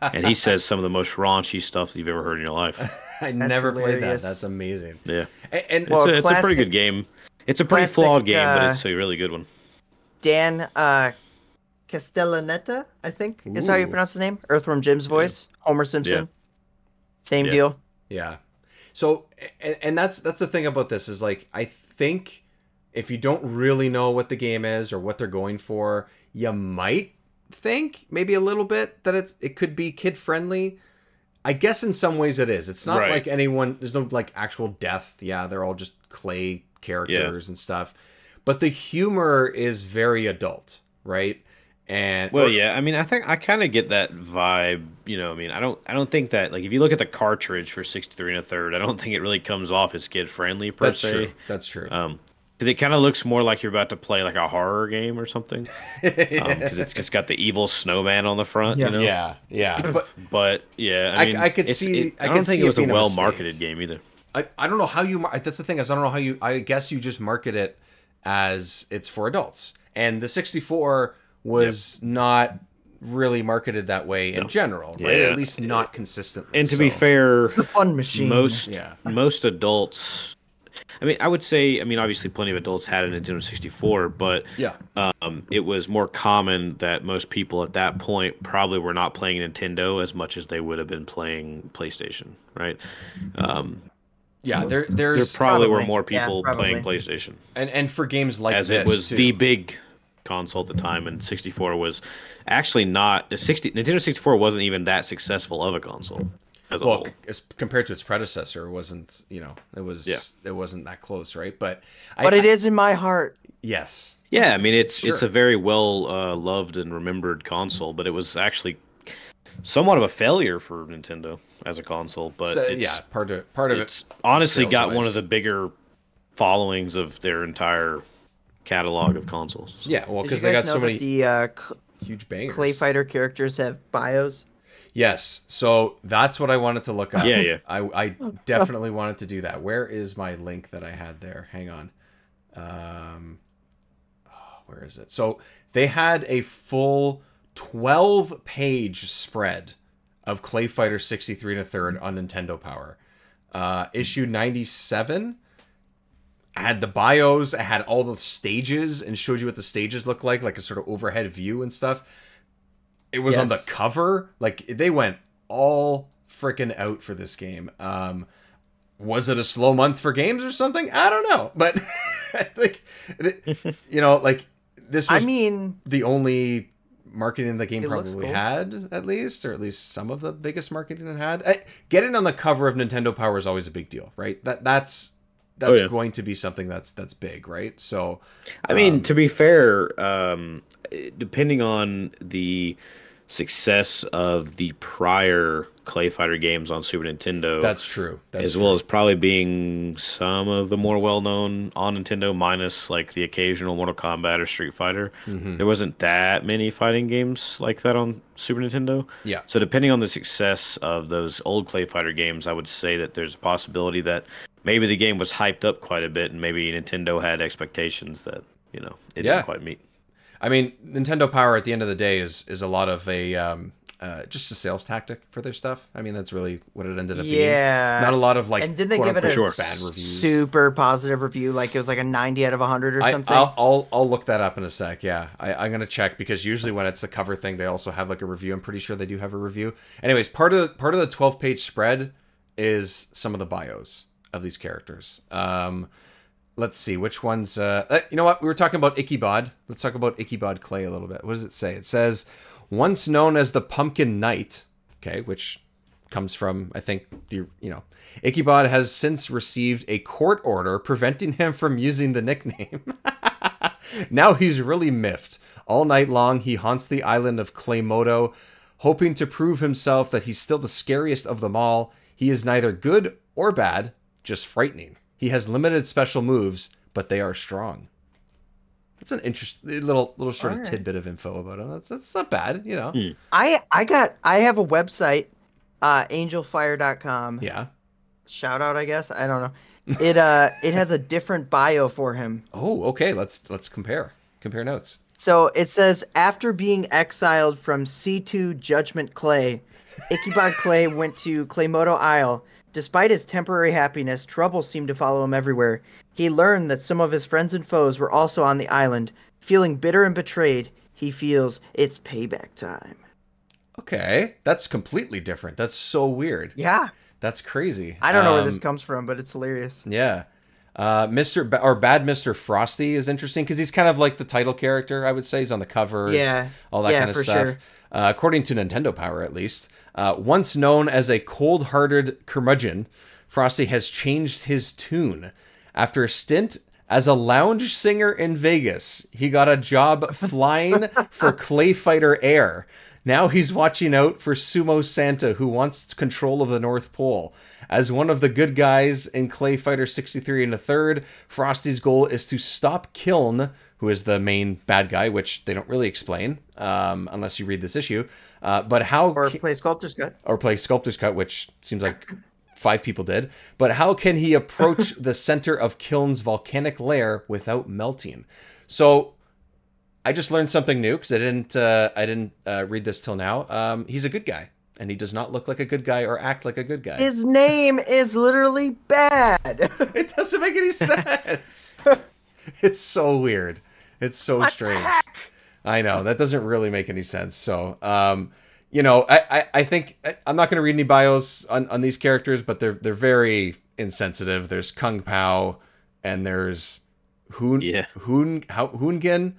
<laughs> and he says some of the most raunchy stuff that you've ever heard in your life. <laughs> I never played that. That's amazing. Yeah, And, and Well, it's, a, it's a pretty good game. It's a pretty classic, flawed game, but uh, it's a really good one. Dan uh, Castellaneta, I think is how you pronounce his name. Earthworm Jim's voice. Homer Simpson. Same Yeah. deal. Yeah. So and, and that's that's the thing about this is like I think if you don't really know what the game is or what they're going for, you might think maybe a little bit that it's it could be kid friendly. I guess in some ways it is. It's not Right. like anyone there's no like actual death. Yeah, they're all just clay characters and stuff. But the humor is very adult, right? And Well, or- yeah. I mean, I think I kind of get that vibe. You know, I mean, I don't, I don't think that like if you look at the cartridge for sixty three and a third, I don't think it really comes off as kid friendly per that's se. true. That's true. Um, because it kind of looks more like you're about to play like a horror game or something. <laughs> Because it's just got the evil snowman on the front. Yeah. You know? yeah, yeah. <clears throat> But But yeah, I- I mean, I could see- it- I I don't think see it it was a well marketed game either. I, I don't know how you that's the thing is I don't know how you I guess you just market it as it's for adults and the 64 was not really marketed that way in general right Yeah. at least not consistently And to be so- fair, Fun machine. most Yeah. most adults I mean, I would say, I mean, obviously, plenty of adults had a Nintendo 64, but yeah um, it was more common that most people at that point probably were not playing Nintendo as much as they would have been playing PlayStation, right? Um, yeah there there there's probably, were more people probably. playing PlayStation, and and for games like as this it was too. the big console at the time, and 64 was actually not the 60 Nintendo 64 wasn't even that successful of a console as well as compared to its predecessor it wasn't you know it was Yeah. it wasn't that close right but I, but it is in my heart. yes Yeah, I mean it's it's a very well uh, loved and remembered console, but it was actually somewhat of a failure for Nintendo as a console. But So, it's, yeah part of part of it's it honestly got one of the bigger followings of their entire catalog of consoles. yeah well because they got know so that many the uh, cl- huge bangers clay fighter characters have bios? Yes. So that's what I wanted to look up. Yeah, yeah. I, I definitely wanted to do that. Where is my link that I had there? Hang on. Um, oh, where is it? So they had a full 12 page spread of Clay Fighter 63 and a third on Nintendo Power. Uh, issue 97 had the bios, it had all the stages and showed you what the stages look like, like a sort of overhead view and stuff. It was on the cover like they went all freaking out for this game. Um was it a slow month for games or something? I don't know but <laughs> like, you know like this was. I mean, the only marketing the game probably cool. had at least or at least some of the biggest marketing it had. Eh, getting on the cover of nintendo power is always a big deal right? That that's that's yeah. going to be something that's that's big right so I mean, um, to be fair, um, depending on the success of the prior Clay Fighter games on Super Nintendo, that's true that's as true. well as probably being some of the more well-known on Nintendo, minus like the occasional Mortal Kombat or Street Fighter. Mm-hmm. There wasn't that many fighting games like that on Super Nintendo. Yeah. So depending on the success of those old Clay Fighter games, I would say that there's a possibility that maybe the game was hyped up quite a bit, and maybe Nintendo had expectations that you know it Yeah. didn't quite meet. I mean, Nintendo Power at the end of the day is is a lot of a um, uh, just a sales tactic for their stuff. I mean, that's really what it ended up Yeah. being. Not a lot of like and did they give it a unquote bad reviews. super positive review? Like it was like a 90 out of 100 or I, something? I'll, I'll I'll look that up in a sec. Yeah, I, I'm gonna check because usually when it's a cover thing, they also have like a review. I'm pretty sure they do have a review. Anyways, part of the, part of the 12 page spread is some of the bios of these characters. Um, let's see which ones. Uh, uh, you know what? We were talking about Ichabod. Let's talk about Ichabod Clay a little bit. What does it say? It says once known as the Pumpkin Knight. Okay, which comes from I think the you know Ichabod has since received a court order preventing him from using the nickname. <laughs> now he's really miffed. All night long he haunts the island of Claymodo, hoping to prove himself that he's still the scariest of them all. He is neither good or bad, just frightening. He has limited special moves, but they are strong. That's an interesting little little sort of Alright. tidbit of info about him. That's that's not bad, you know. I I got I have a website, uh, angelfire.com. Yeah. Shout out, I guess. I don't know. It uh it has a different bio for him. Oh, okay. Let's let's compare. Compare notes. So it says after being exiled from C2 Judgment Clay, Ichabod Clay went to Claymodo Isle. Despite his temporary happiness, trouble seemed to follow him everywhere. He learned that some of his friends and foes were also on the island. Feeling bitter and betrayed, he feels it's payback time. Okay, that's completely different. That's so weird. Yeah. That's crazy. I don't know where this Um, comes from, but it's hilarious. Yeah. Uh, Mr. Ba- or Bad Mr. Frosty is interesting because he's kind of like the title character. I would say he's on the covers. Yeah. all that Yeah, kind of for stuff. sure. Uh, according to Nintendo Power, at least, uh, once known as a cold-hearted curmudgeon, Frosty has changed his tune after a stint. As a lounge singer in Vegas, he got a job <laughs> flying for Clay Fighter Air. Now he's watching out for Sumo Santa, who wants control of the North Pole. As one of the good guys in Clay Fighter 63 and a third, Frosty's goal is to stop Kiln, who is the main bad guy, which they don't really explain um, unless you read this issue. Uh, but how Or play Sculptor's Cut. or play Sculptor's Cut, which seems like five people did. But how can he approach <laughs> the center of Kiln's volcanic lair without melting? So I just learned something new because I didn't uh, I didn't uh, read this till now. Um, he's a good guy, and he does not look like a good guy or act like a good guy. His name is literally bad. <laughs> it doesn't make any <laughs> sense. it's so weird. It's so strange. I know that doesn't really make any sense. So, um, you know, I, I, I think I, I'm not going to read any bios on, on these characters, but they're they're very insensitive. There's Kung Pow, and there's Hoon Yeah. Hoon how Houngan.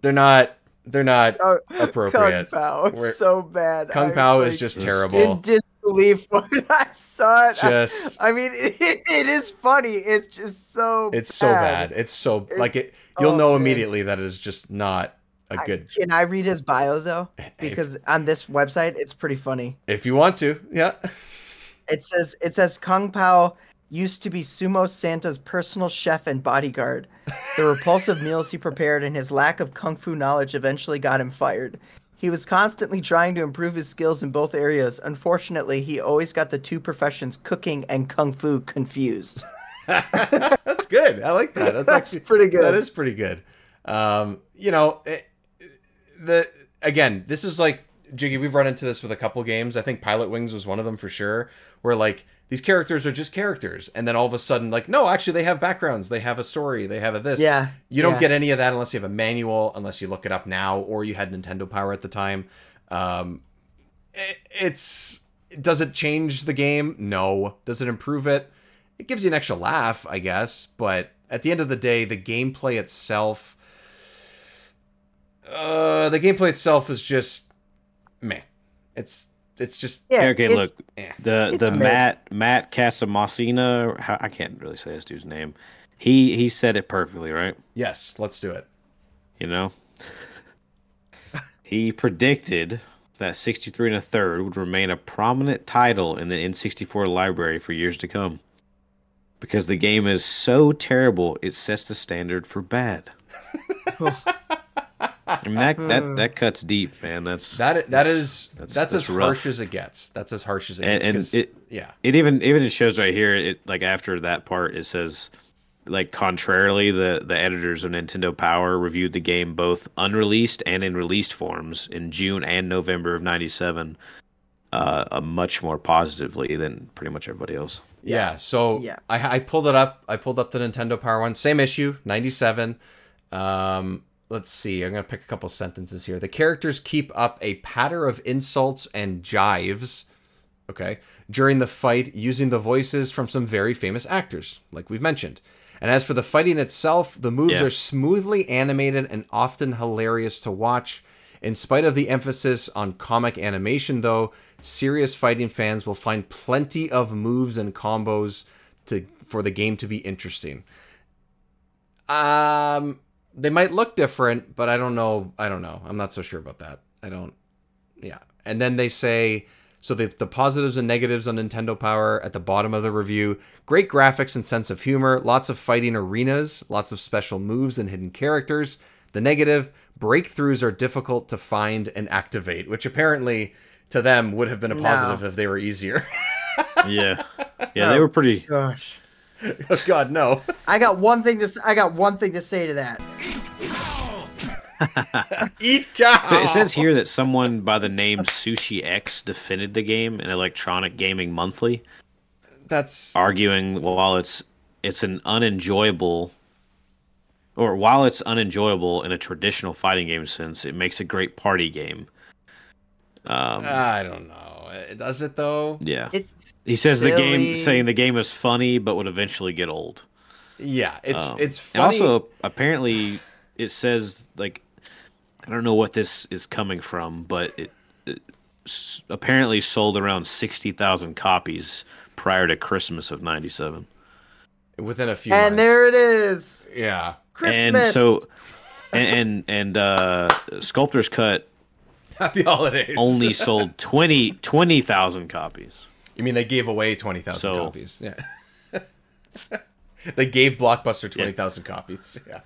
They're not they're not Oh, appropriate. Kung Pow, We're- so bad. Kung I'm, Pao is like, just Just terrible. in disbelief <laughs> when I saw it. Just- I, mean, it, <laughs> it is funny. It's just so. It's so bad. It's so like it. You'll oh, know immediately that it is just not a I- good. Can I read his bio though? <laughs> Because on this website, it's pretty funny. If you want to, yeah. It says it says Kung Pow used to be Sumo Santa's personal chef and bodyguard. The repulsive <laughs> meals he prepared and his lack of kung fu knowledge eventually got him fired. He was constantly trying to improve his skills in both areas. Unfortunately, he always got the two professions, cooking and kung fu, confused. <laughs> <laughs> That's good. I like that. That's, <laughs> That's actually pretty good. That is pretty good. Um, you know, it, the again, this is like Jiggy. We've run into this with a couple games. I think Pilotwings was one of them for sure. Where like these characters are just characters, and then all of a sudden, like, no, actually, they have backgrounds. They have a story. They have a this. Yeah, You don't yeah. get any of that unless you have a manual, unless you look it up now, or you had Nintendo Power at the time. Um, it, it's does it change the game? No. Does it improve it? It gives you an extra laugh, I guess, but at the end of the day, the gameplay itself uh the gameplay itself is just meh. It's it's just Yeah, okay, it's- look, eh. the it's the mid. Matt Matt Casamassina, I can't really say this dude's name. He he said it perfectly, right? Yes, let's do it. You know, he predicted that 63 and a third would remain a prominent title in the N64 library for years to come, because the game is so terrible it sets the standard for bad. I mean that that <laughs> that cuts deep, man. That's That that that's- is that's, as rough. harsh as it gets. That's as harsh as it And- gets. and 'cause- it- yeah. It even even it shows right here. It like after that part, it says like contrarily, the the editors of Nintendo Power reviewed the game both unreleased and in released forms in June and November of '97, uh, uh, much more positively than pretty much everybody else. Yeah. So Yeah. I, I pulled it up. I pulled up the Nintendo Power one. Same issue, 97. Um, let's see. I'm going to pick a couple sentences here. The characters keep up a patter of insults and jives. Okay. During the fight, using the voices from some very famous actors, like we've mentioned. And as for the fighting itself, the moves Yeah. are smoothly animated and often hilarious to watch. In spite of the emphasis on comic animation, though, serious fighting fans will find plenty of moves and combos to for the game to be interesting. Um, they might look different, but I don't know. I don't know. I'm not so sure about that. I don't. Yeah. And then they say so the the positives and negatives on Nintendo Power at the bottom of the review. Great graphics and sense of humor. Lots of fighting arenas. Lots of special moves and hidden characters. The negative breakthroughs are difficult to find and activate, which apparently to them would have been a No. positive if they were easier. <laughs> Yeah, yeah, they were pretty. Gosh. oh God, no. I got one thing to s- I got one thing to say to that. <laughs> Eat cow. So it says here that someone by the name Sushi X defended the game in Electronic Gaming Monthly, that's arguing while it's it's an unenjoyable or while it's unenjoyable in a traditional fighting game sense, it makes a great party game. Um, I don't know. Uh, Does it though? yeah, It's he says the game saying the game is funny but would eventually get old. Yeah, it's Um, it's funny. also apparently it says like I don't know what this is coming from, but it, it s- apparently sold around sixty thousand copies prior to Christmas of '97. within a few. and months. there it is. Yeah. Christmas. And so, and and, and uh, Sculptor's Cut Happy holidays. only <laughs> sold 20 20,000 copies. You mean they gave away twenty thousand So- copies? Yeah. <laughs> they gave Blockbuster twenty thousand copies. <laughs> Yeah.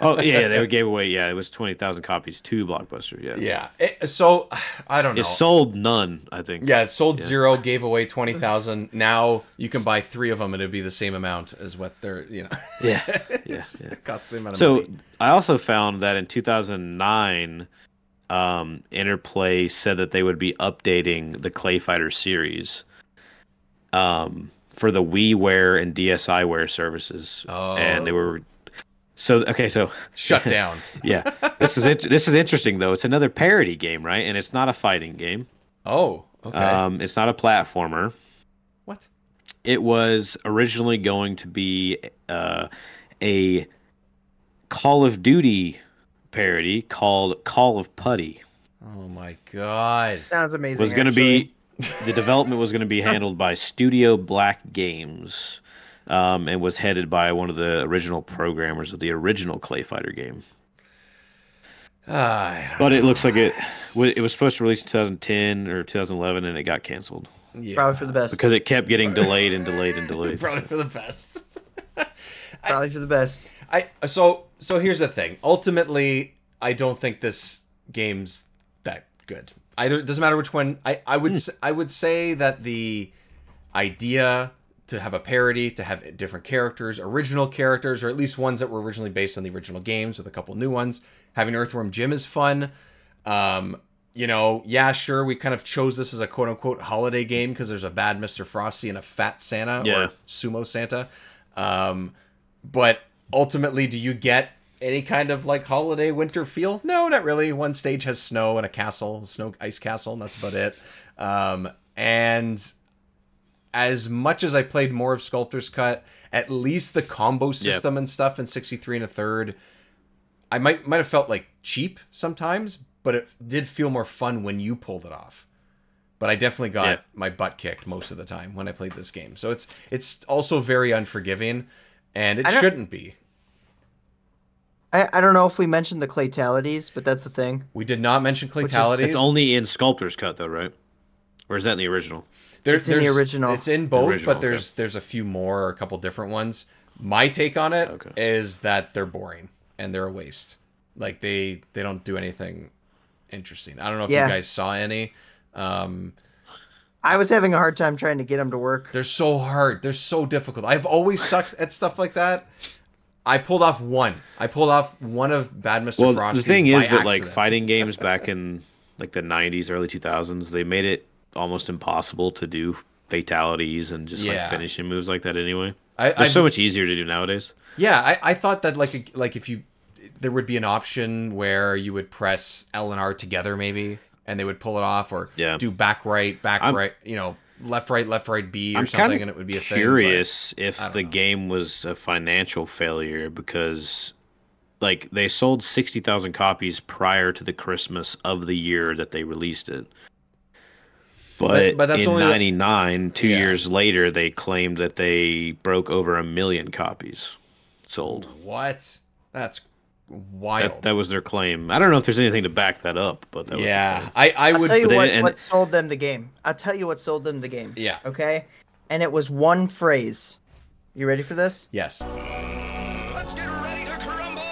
Oh yeah, they gave away. Yeah, it was twenty thousand copies to Blockbuster. Yeah, Yeah. It- so I don't know. it sold none. I think. yeah, it sold zero, gave away twenty thousand. Now you can buy three of them, and it'd be the same amount as what they're you know. yeah, yeah. yeah. It costs the same amount of So money. I also found that in 2009, um, Interplay said that they would be updating the Clay Fighter series um, for the WiiWare and DSiWare services, and they were so okay. So Shut <laughs> down. yeah, this is it. This is interesting though. It's another parody game, right? And it's not a fighting game. Oh. Okay. Um, it's not a platformer. what? It was originally going to be uh, a Call of Duty parody called Call of Putty. Oh my god. Sounds amazing. Was going to be <laughs> the development was going to be handled by Studio Black Games, um, and was headed by one of the original programmers of the original Clay Fighter game. Ah, But it looks like it it was supposed to release in 2010 or 2011, and it got canceled yeah. probably for the best. because it kept getting delayed and delayed and delayed. <laughs> Probably for the best. Probably for the best. I so so here's the thing. Ultimately, I don't think this game's that good. Either it doesn't matter which one. I I would s I would say that the idea to have a parody, to have different characters, original characters, or at least ones that were originally based on the original games with a couple new ones. Having Earthworm Jim is fun. Um, you know, yeah, sure, we kind of chose this as a quote unquote holiday game because there's a bad Mr. Frosty and a fat Santa Yeah. or sumo Santa. Um, but ultimately, do you get any kind of like holiday winter feel? No, not really. One stage has snow and a castle, snow ice castle, and that's about it. Um, and as much as I played more of Sculptor's Cut, at least the combo system and stuff in 63 and a third, I might might have felt like cheap sometimes, but it did feel more fun when you pulled it off. But I definitely got Yeah. my butt kicked most of the time when I played this game. So it's it's also very unforgiving, and it shouldn't be. I, I don't know if we mentioned the claytalities, but that's the thing. We did not mention is- claytalities. It's only in Sculptor's Cut though, right? Or is that in the original? There- It's in the original. It's in both, Original, but there's there's a few more, or a couple different ones. My take on it is Okay. that they're boring and they're a waste. Like they they don't do anything interesting. I don't know if Yeah. you guys saw any. Um, I was having a hard time trying to get them to work. they're so hard. They're so difficult. I've always sucked at stuff like that. I pulled off one. I pulled off one of Bad Mr. Well, Frosty's the thing is by that like fighting games back in like the '90s, early 2000s, they made it almost impossible to do fatalities and just Yeah. like finishing moves like that. Anyway, I, they're I, so much easier to do nowadays. yeah, I, I thought that like a, like if you there would be an option where you would press L and R together maybe, and they would pull it off, or Yeah. do back right, back I'm- right, you know, left right, left right B or I'm something, and it would be a of thing. curious if the know. game was a financial failure because like they sold 60,000 copies prior to the Christmas of the year that they released it. But, But- but that's in only the- 99, two Yeah. years later, they claimed that they broke over a million copies sold. What? That's wild. That, that was their claim. I don't know if there's anything to back that up, but that yeah, claim. I I I'll would. tell you what, and- what sold them the game. I'll tell you what sold them the game. Yeah. Okay? And it was one phrase. You ready for this? Yes. Let's get ready to crumble.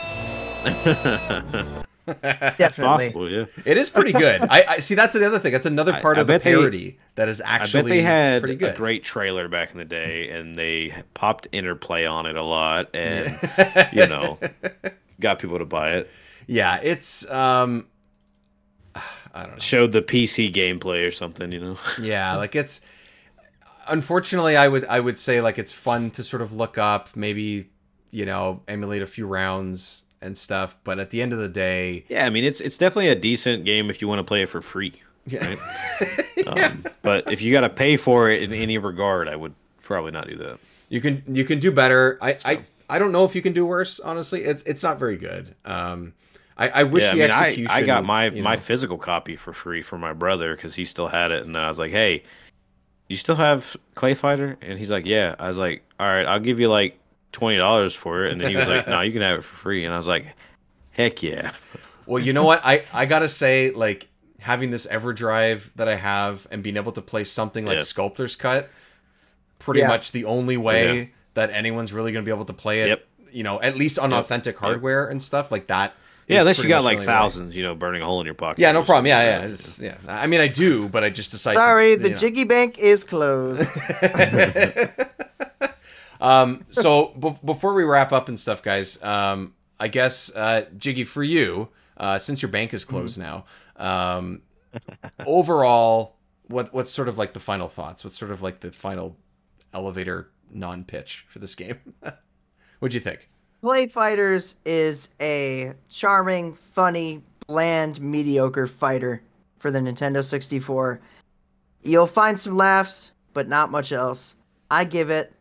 <laughs> Definitely. possible, yeah. It is pretty good. I, I see. That's another thing. That's another part I of the bet they- parody that is I actually bet they had pretty a good. great trailer back in the day, and they popped interplay on it a lot, and you know, <laughs> got people to buy it. yeah, it's um, <sighs> I don't know. Showed the PC gameplay or something, you know. <laughs> Yeah, like it's. Unfortunately, I would I would say like it's fun to sort of look up, maybe you know emulate a few rounds and stuff. But at the end of the day, Yeah, I mean, it's it's definitely a decent game if you want to play it for free. yeah, <laughs> Um, But if you got to pay for it in any regard, I would probably not do that. you can you can do better. I I, I don't know if you can do worse. Honestly, it's it's not very good. Um, I, I wish yeah, I the mean, execution. I got my you my physical copy for free from my brother because he still had it, and I was like, "Hey, you still have Clay Fighter?" And he's like, "Yeah." I was like, "All right, I'll give you like twenty dollars for it," and then he was like, <laughs> "No, you can have it for free," and I was like, "Heck yeah!" Well, you know what? I I gotta say, like having this EverDrive that I have and being able to play something like Yeah. Sculptor's Cut, pretty Yeah. much the only way Yeah. That anyone's really gonna be able to play it. Yep. You know, at least on Yep. authentic Yep. hardware and stuff like that. Yeah, unless you got like only way. thousands, you know, burning a hole in your pocket. Yeah, no problem. Yeah, yeah, something. it's- yeah. I mean, I do, but I just decided. Sorry, to, the know. Jiggy Bank is closed. <laughs> Um, so b- before we wrap up and stuff, guys, um, I guess uh, Jiggy for you, uh, since your bank is closed now, um, overall, what what's sort of like the final thoughts? What's sort of like the final elevator non-pitch for this game? <laughs> What'd you think? Clay Fighters is a charming, funny, bland, mediocre fighter for the Nintendo 64. You'll find some laughs, but not much else. I give it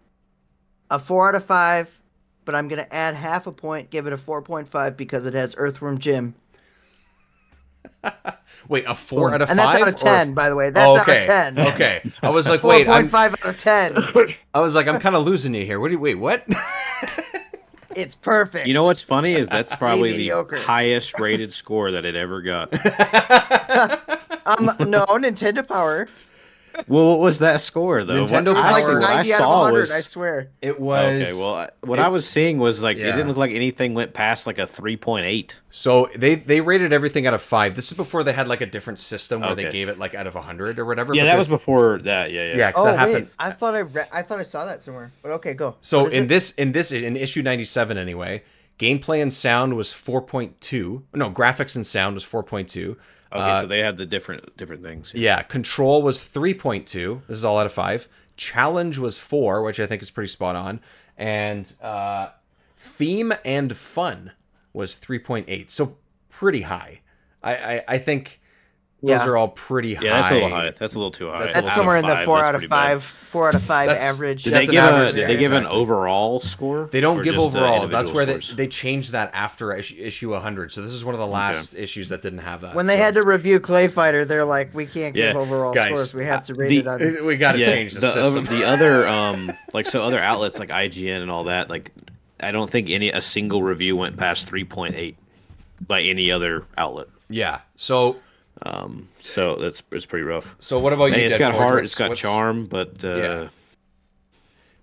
a 4 out of 5, but I'm going to add half a point, give it a 4.5 because it has Earthworm Jim. <laughs> Wait, a four out of and five, that's out of 10, f- by the way. That's Oh, okay. out of 10. Okay, I was like, <laughs> wait, I'm, 4.5 out of 10. I was like, I'm kind of losing you here. What do you wait? What? <laughs> It's perfect. You know what's funny is that's probably the highest rated score that it ever got. Um, no, Nintendo Power. Well, what was that score though? Nintendo what It was like Power. what I 90 out of saw 100, was I swear. It was okay. Well, I- what I was seeing was like Yeah. it didn't look like anything went past like a three point eight. So they they rated everything out of five. This is before they had like a different system where they gave it like out of hundred or whatever. Yeah, but that was before that. Yeah, yeah. Yeah, Oh that happened. wait, I thought I re- I thought I saw that somewhere. But okay, go. So in it? this in this in issue ninety seven anyway, gameplay and sound was four point two. No, graphics and sound was four point two. Okay, Uh, so they had the different different things. Yeah, control was three point two. This is all out of five. Challenge was four, which I think is pretty spot on, and uh, theme and fun was three point eight. So pretty high. I I, I think those Yeah. are all pretty high. Yeah, that's a little high. That's a little too high. That's That's somewhere in the four out of pretty five, four out of five That's- average. Did That's they an give average, a Did they give an overall score? They don't give overall. That's where they, scores? they changed that after issue, issue 100. So this is one of the last issues that didn't have that. when they so- had to review Clay Fighter, they're like, we can't give Yeah, overall guys, scores. We have to rate the- it on. <laughs> we got to yeah, change the, the system. Other, the other um like so other outlets like IGN and all that like I don't think any a single review went past 3.8 by any other outlet. yeah. So Um, so that's it's pretty rough. so what about Hey, you? it's Dead got Forge? heart, it's got what's- charm, but uh, Yeah.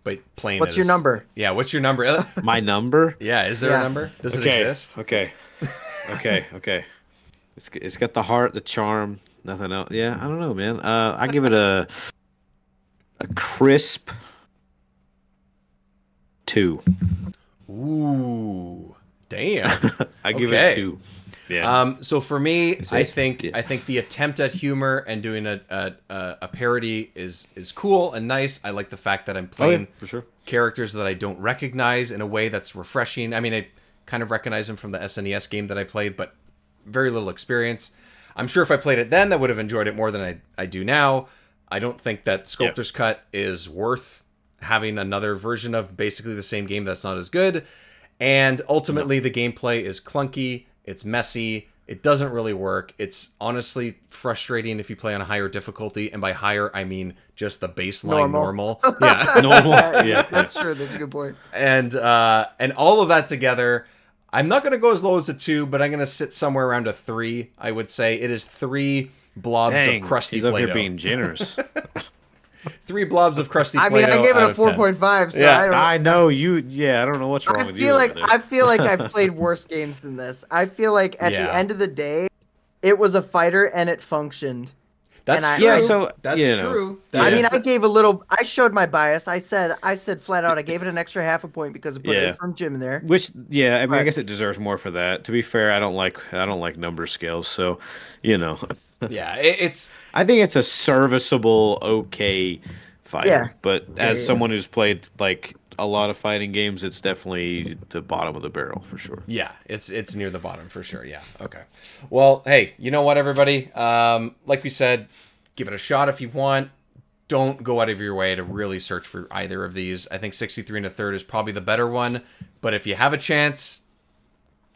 But plain. What's it your is- number? Yeah. What's your number? <laughs> My number. yeah. Is there Yeah. a number? Does okay, it exist? okay, okay, <laughs> okay. It's it's got the heart, the charm, nothing else. Yeah, I don't know, man. Uh, I give it a a crisp two. Ooh, damn. <laughs> I give Okay. it two. Yeah. Um, so for me, I think yeah. I think the attempt at humor and doing a, a a parody is is cool and nice. I like the fact that I'm oh, yeah, playing for sure. characters that I don't recognize in a way that's refreshing. I mean, I kind of recognize them from the SNES game that I played, but very little experience. I'm sure if I played it then, I would have enjoyed it more than I, I do now. I don't think that Sculptor's Cut is worth having another version of basically the same game that's not as good. And ultimately, the gameplay is clunky, it's messy, it doesn't really work. It's honestly frustrating if you play on a higher difficulty. And by higher, I mean just the baseline Normal. normal. <laughs> <laughs> Yeah. Normal. Yeah. That's true. That's a good point. and uh and all of that together i'm not going to go as low as a two but i'm going to sit somewhere around a three i would say it is three blobs Dang, of crusty he's up play-doh here being generous. <laughs> three blobs of crusty I mean, I gave it a four point five. So Yeah, I don't. I know you. Yeah, I don't know what's wrong I with you. feel over like. I feel like I've <laughs> played worse games than this. I feel like at Yeah. the end of the day, it was a fighter and it functioned. that's and I- true Yeah, so, that's you know, true Yeah. I mean, is I gave a little. I showed my bias. I said, I said flat out, I gave it an extra half a point because I put Yeah. from Jim in there. Which, yeah, I mean, I guess it deserves more for that. To be fair, I don't like I don't like number scales, so you know, yeah it, it's I think it's a serviceable, okay fighter. Yeah. But as yeah. someone who's played like a lot of fighting games, it's definitely the bottom of the barrel for sure. yeah it's it's near the bottom for sure yeah okay well hey you know what everybody um like we said give it a shot if you want don't go out of your way to really search for either of these i think 63 and a third is probably the better one but if you have a chance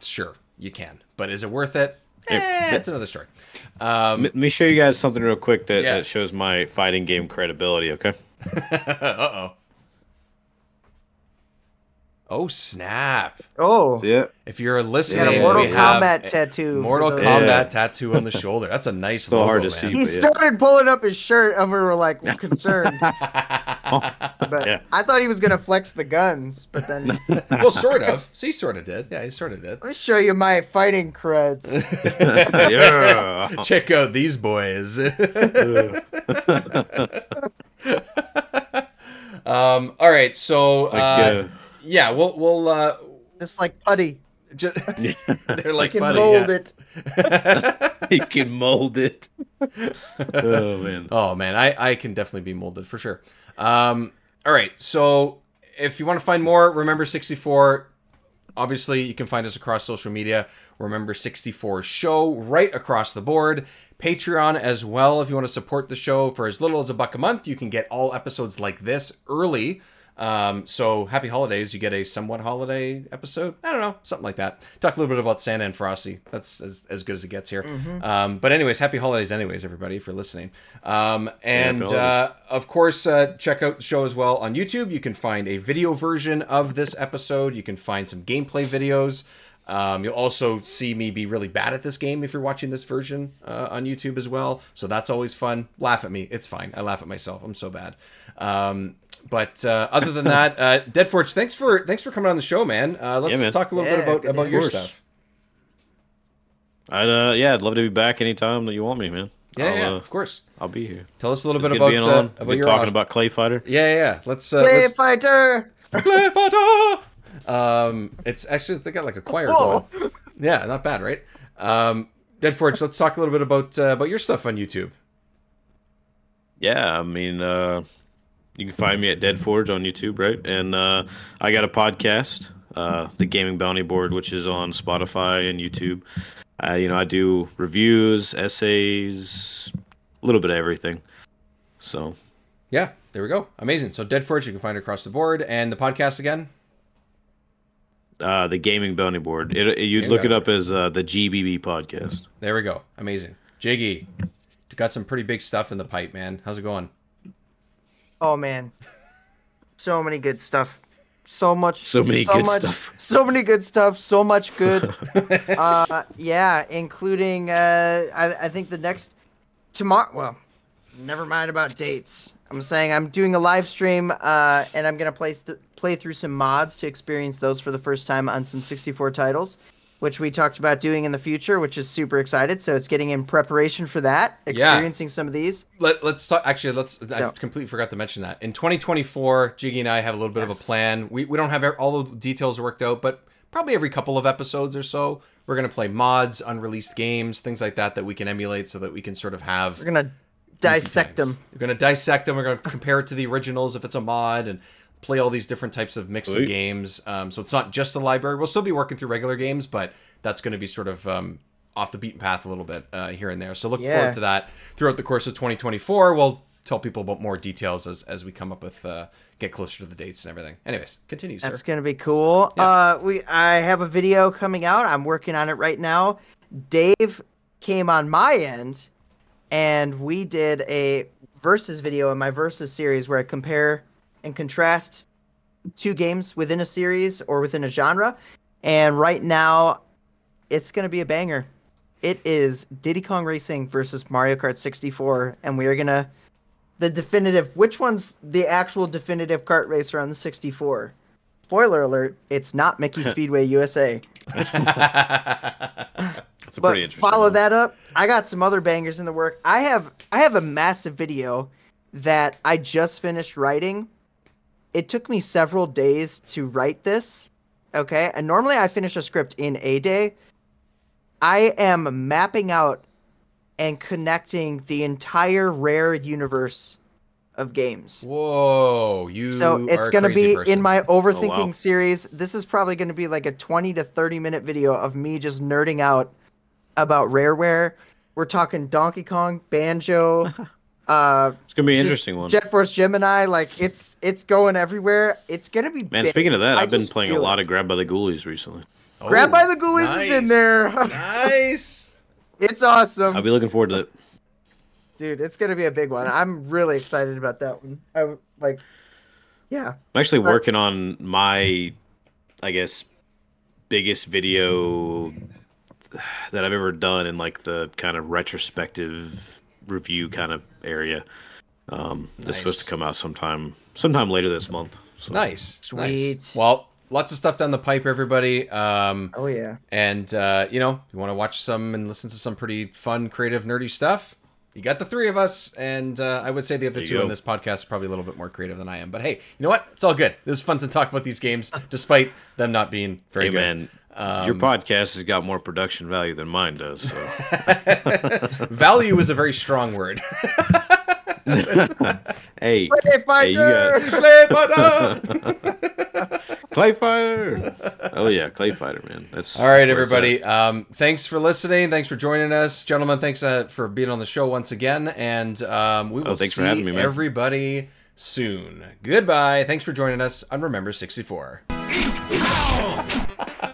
sure you can but is it worth it eh, that's another story um Let me show you guys something real quick that, Yeah. that shows my fighting game credibility. Okay. <laughs> uh-oh oh snap Oh, Yeah. if you're got listening a Mortal we Kombat a tattoo. mortal those- kombat Yeah. tattoo on the shoulder that's a nice Still logo, hard to man. see. He but yeah. started pulling up his shirt, and we were like concerned. <laughs> <laughs> but Yeah. I thought he was gonna flex the guns. But then <laughs> well, sort of. So he sort of did. Yeah, he sort of did. Let me show you my fighting creds. <laughs> yeah. Check out these boys. um. All right. So. Like, Uh, yeah. We'll. We'll. Uh, Just like putty. just, they're I like can funny. mold yeah. it. you can mold it. Oh man. Oh man, I I can definitely be molded for sure. Um. All right. So if you want to find more, remember sixty four. Obviously, you can find us across social media. Remember 64 show right across the board. Patreon as well. If you want to support the show for as little as a buck a month, you can get all episodes like this early. Um, so happy holidays. You get a somewhat holiday episode. I don't know, something like that. Talk a little bit about Santa and Frosty. That's as, as good as it gets here. Um, but anyways, happy holidays anyways, everybody, for listening. Um, and uh, of course, uh, check out the show as well on YouTube. You can find a video version of this episode. You can find some gameplay videos. Um, you'll also see me be really bad at this game if you're watching this version uh, on YouTube as well. So that's always fun. Laugh at me. It's fine. I laugh at myself. I'm so bad. Um, but uh, other than that, uh, Deadforge, thanks for thanks for coming on the show, man. Uh, let's Yeah, man. talk a little bit about about your course. stuff. I'd uh yeah, I'd love to be back anytime that you want me, man. Yeah, yeah, uh, of course. I'll be here. Tell us a little It's bit about being uh, on. about your talking Aus- about Clay Fighter. Yeah, yeah, yeah. Let's uh, Play let's fighter. play fighter. Um, it's actually they got like a choir Whoa. going. Yeah, not bad, right? Um, Deadforge, let's talk a little bit about uh, about your stuff on YouTube. Yeah, I mean, uh, you can find me at Dead Forge on YouTube, right? And uh, I got a podcast, uh, the Gaming Bounty Board, which is on Spotify and YouTube. Uh, you know, I do reviews, essays, a little bit of everything. So Yeah, there we go. Amazing. So Deadforge, you can find across the board, and the podcast again. uh, the Gaming Bounty Board, it, it, you'd look it up as uh, the GBB podcast. There we go. Amazing. Jiggy, got some pretty big stuff in the pipe, man. How's it going? Oh man, so many good stuff. So much. So many good much, stuff. So many good stuff. So much good. <laughs> uh, yeah, including uh, I, I think the next tomorrow. Well, never mind about dates. I'm saying I'm doing a live stream, uh, and I'm gonna play st- play through some mods to experience those for the first time on some 64 titles. Which we talked about doing in the future, which is super excited. So it's getting in preparation for that, experiencing some of these. Let, let's talk. Actually, let's. I completely forgot to mention that in 2024, Jiggy and I have a little bit of a plan. We we don't have all the details worked out, but probably every couple of episodes or so, we're gonna play mods, unreleased games, things like that that we can emulate, so that we can sort of have We're gonna dissect them. We're gonna dissect them. We're gonna compare it to the originals if it's a mod, and play all these different types of mix of Sweet. games. Um, so it's not just the library. We'll still be working through regular games, but that's going to be sort of um, off the beaten path a little bit uh, here and there. So look Yeah. forward to that throughout the course of 2024. We'll tell people about more details as as we come up with uh, get closer to the dates and everything. Anyways, continue, sir. That's gonna be cool. Uh, we I have a video coming out. I'm working on it right now. Dave came on my end, and we did a versus video in my versus series where I compare and contrast two games within a series or within a genre. And right now, it's gonna be a banger. It is Diddy Kong Racing versus Mario Kart 64, and we are gonna the definitive. Which one's the actual definitive kart racer on the 64? Spoiler alert: It's not Mickey <laughs> Speedway USA. That's a But pretty interesting. follow one. that up. I got some other bangers in the work. I have I have a massive video that I just finished writing. It took me several days to write this. Okay, and normally I finish a script in a day. I am mapping out and connecting the entire rare universe of games. Whoa, you. So it's going to be person. in my overthinking Oh, wow. series. This is probably going to be like a 20 to 30 minute video of me just nerding out about Rareware. We're talking Donkey Kong, Banjo, <laughs> uh It's gonna be an interesting one. Jet Force Gemini, like it's it's going everywhere. It's going to be Man, big. speaking of that, I I've been playing a lot it. of Grabbed by the Ghoulies recently. Grabbed by Oh, the Ghoulies is in there. <laughs> nice. it's awesome. I'll be looking forward to it. Dude, it's going to be a big one. I'm really excited about that one. I like yeah. I'm actually But- working on my, I guess, biggest video <sighs> that I've ever done in like the kind of retrospective review kind of area. Um, It's supposed to come out sometime, sometime later this month. So. Nice. Sweet. Nice. Well, lots of stuff down the pipe, everybody. Um, Oh yeah. And uh, you know, you want to watch some and listen to some pretty fun, creative, nerdy stuff. You got the three of us, and uh, I would say the other There you two on go. this podcast are probably a little bit more creative than I am. But hey, you know what? It's all good. It was fun to talk about these games, despite them not being very Hey good. man, Um, your podcast has got more production value than mine does. So. <laughs> Value is a very strong word. <laughs> hey, Play hey, Fighter! got Play button! <laughs> Clay Fighter. Oh yeah, Clay Fighter, man. That's All right, that's where it's at. everybody. Um, thanks for listening. Thanks for joining us, gentlemen. Thanks uh, for being on the show once again, and um, we will Oh, thanks see for having me, man. everybody soon. Goodbye. Thanks for joining us on Remember sixty four.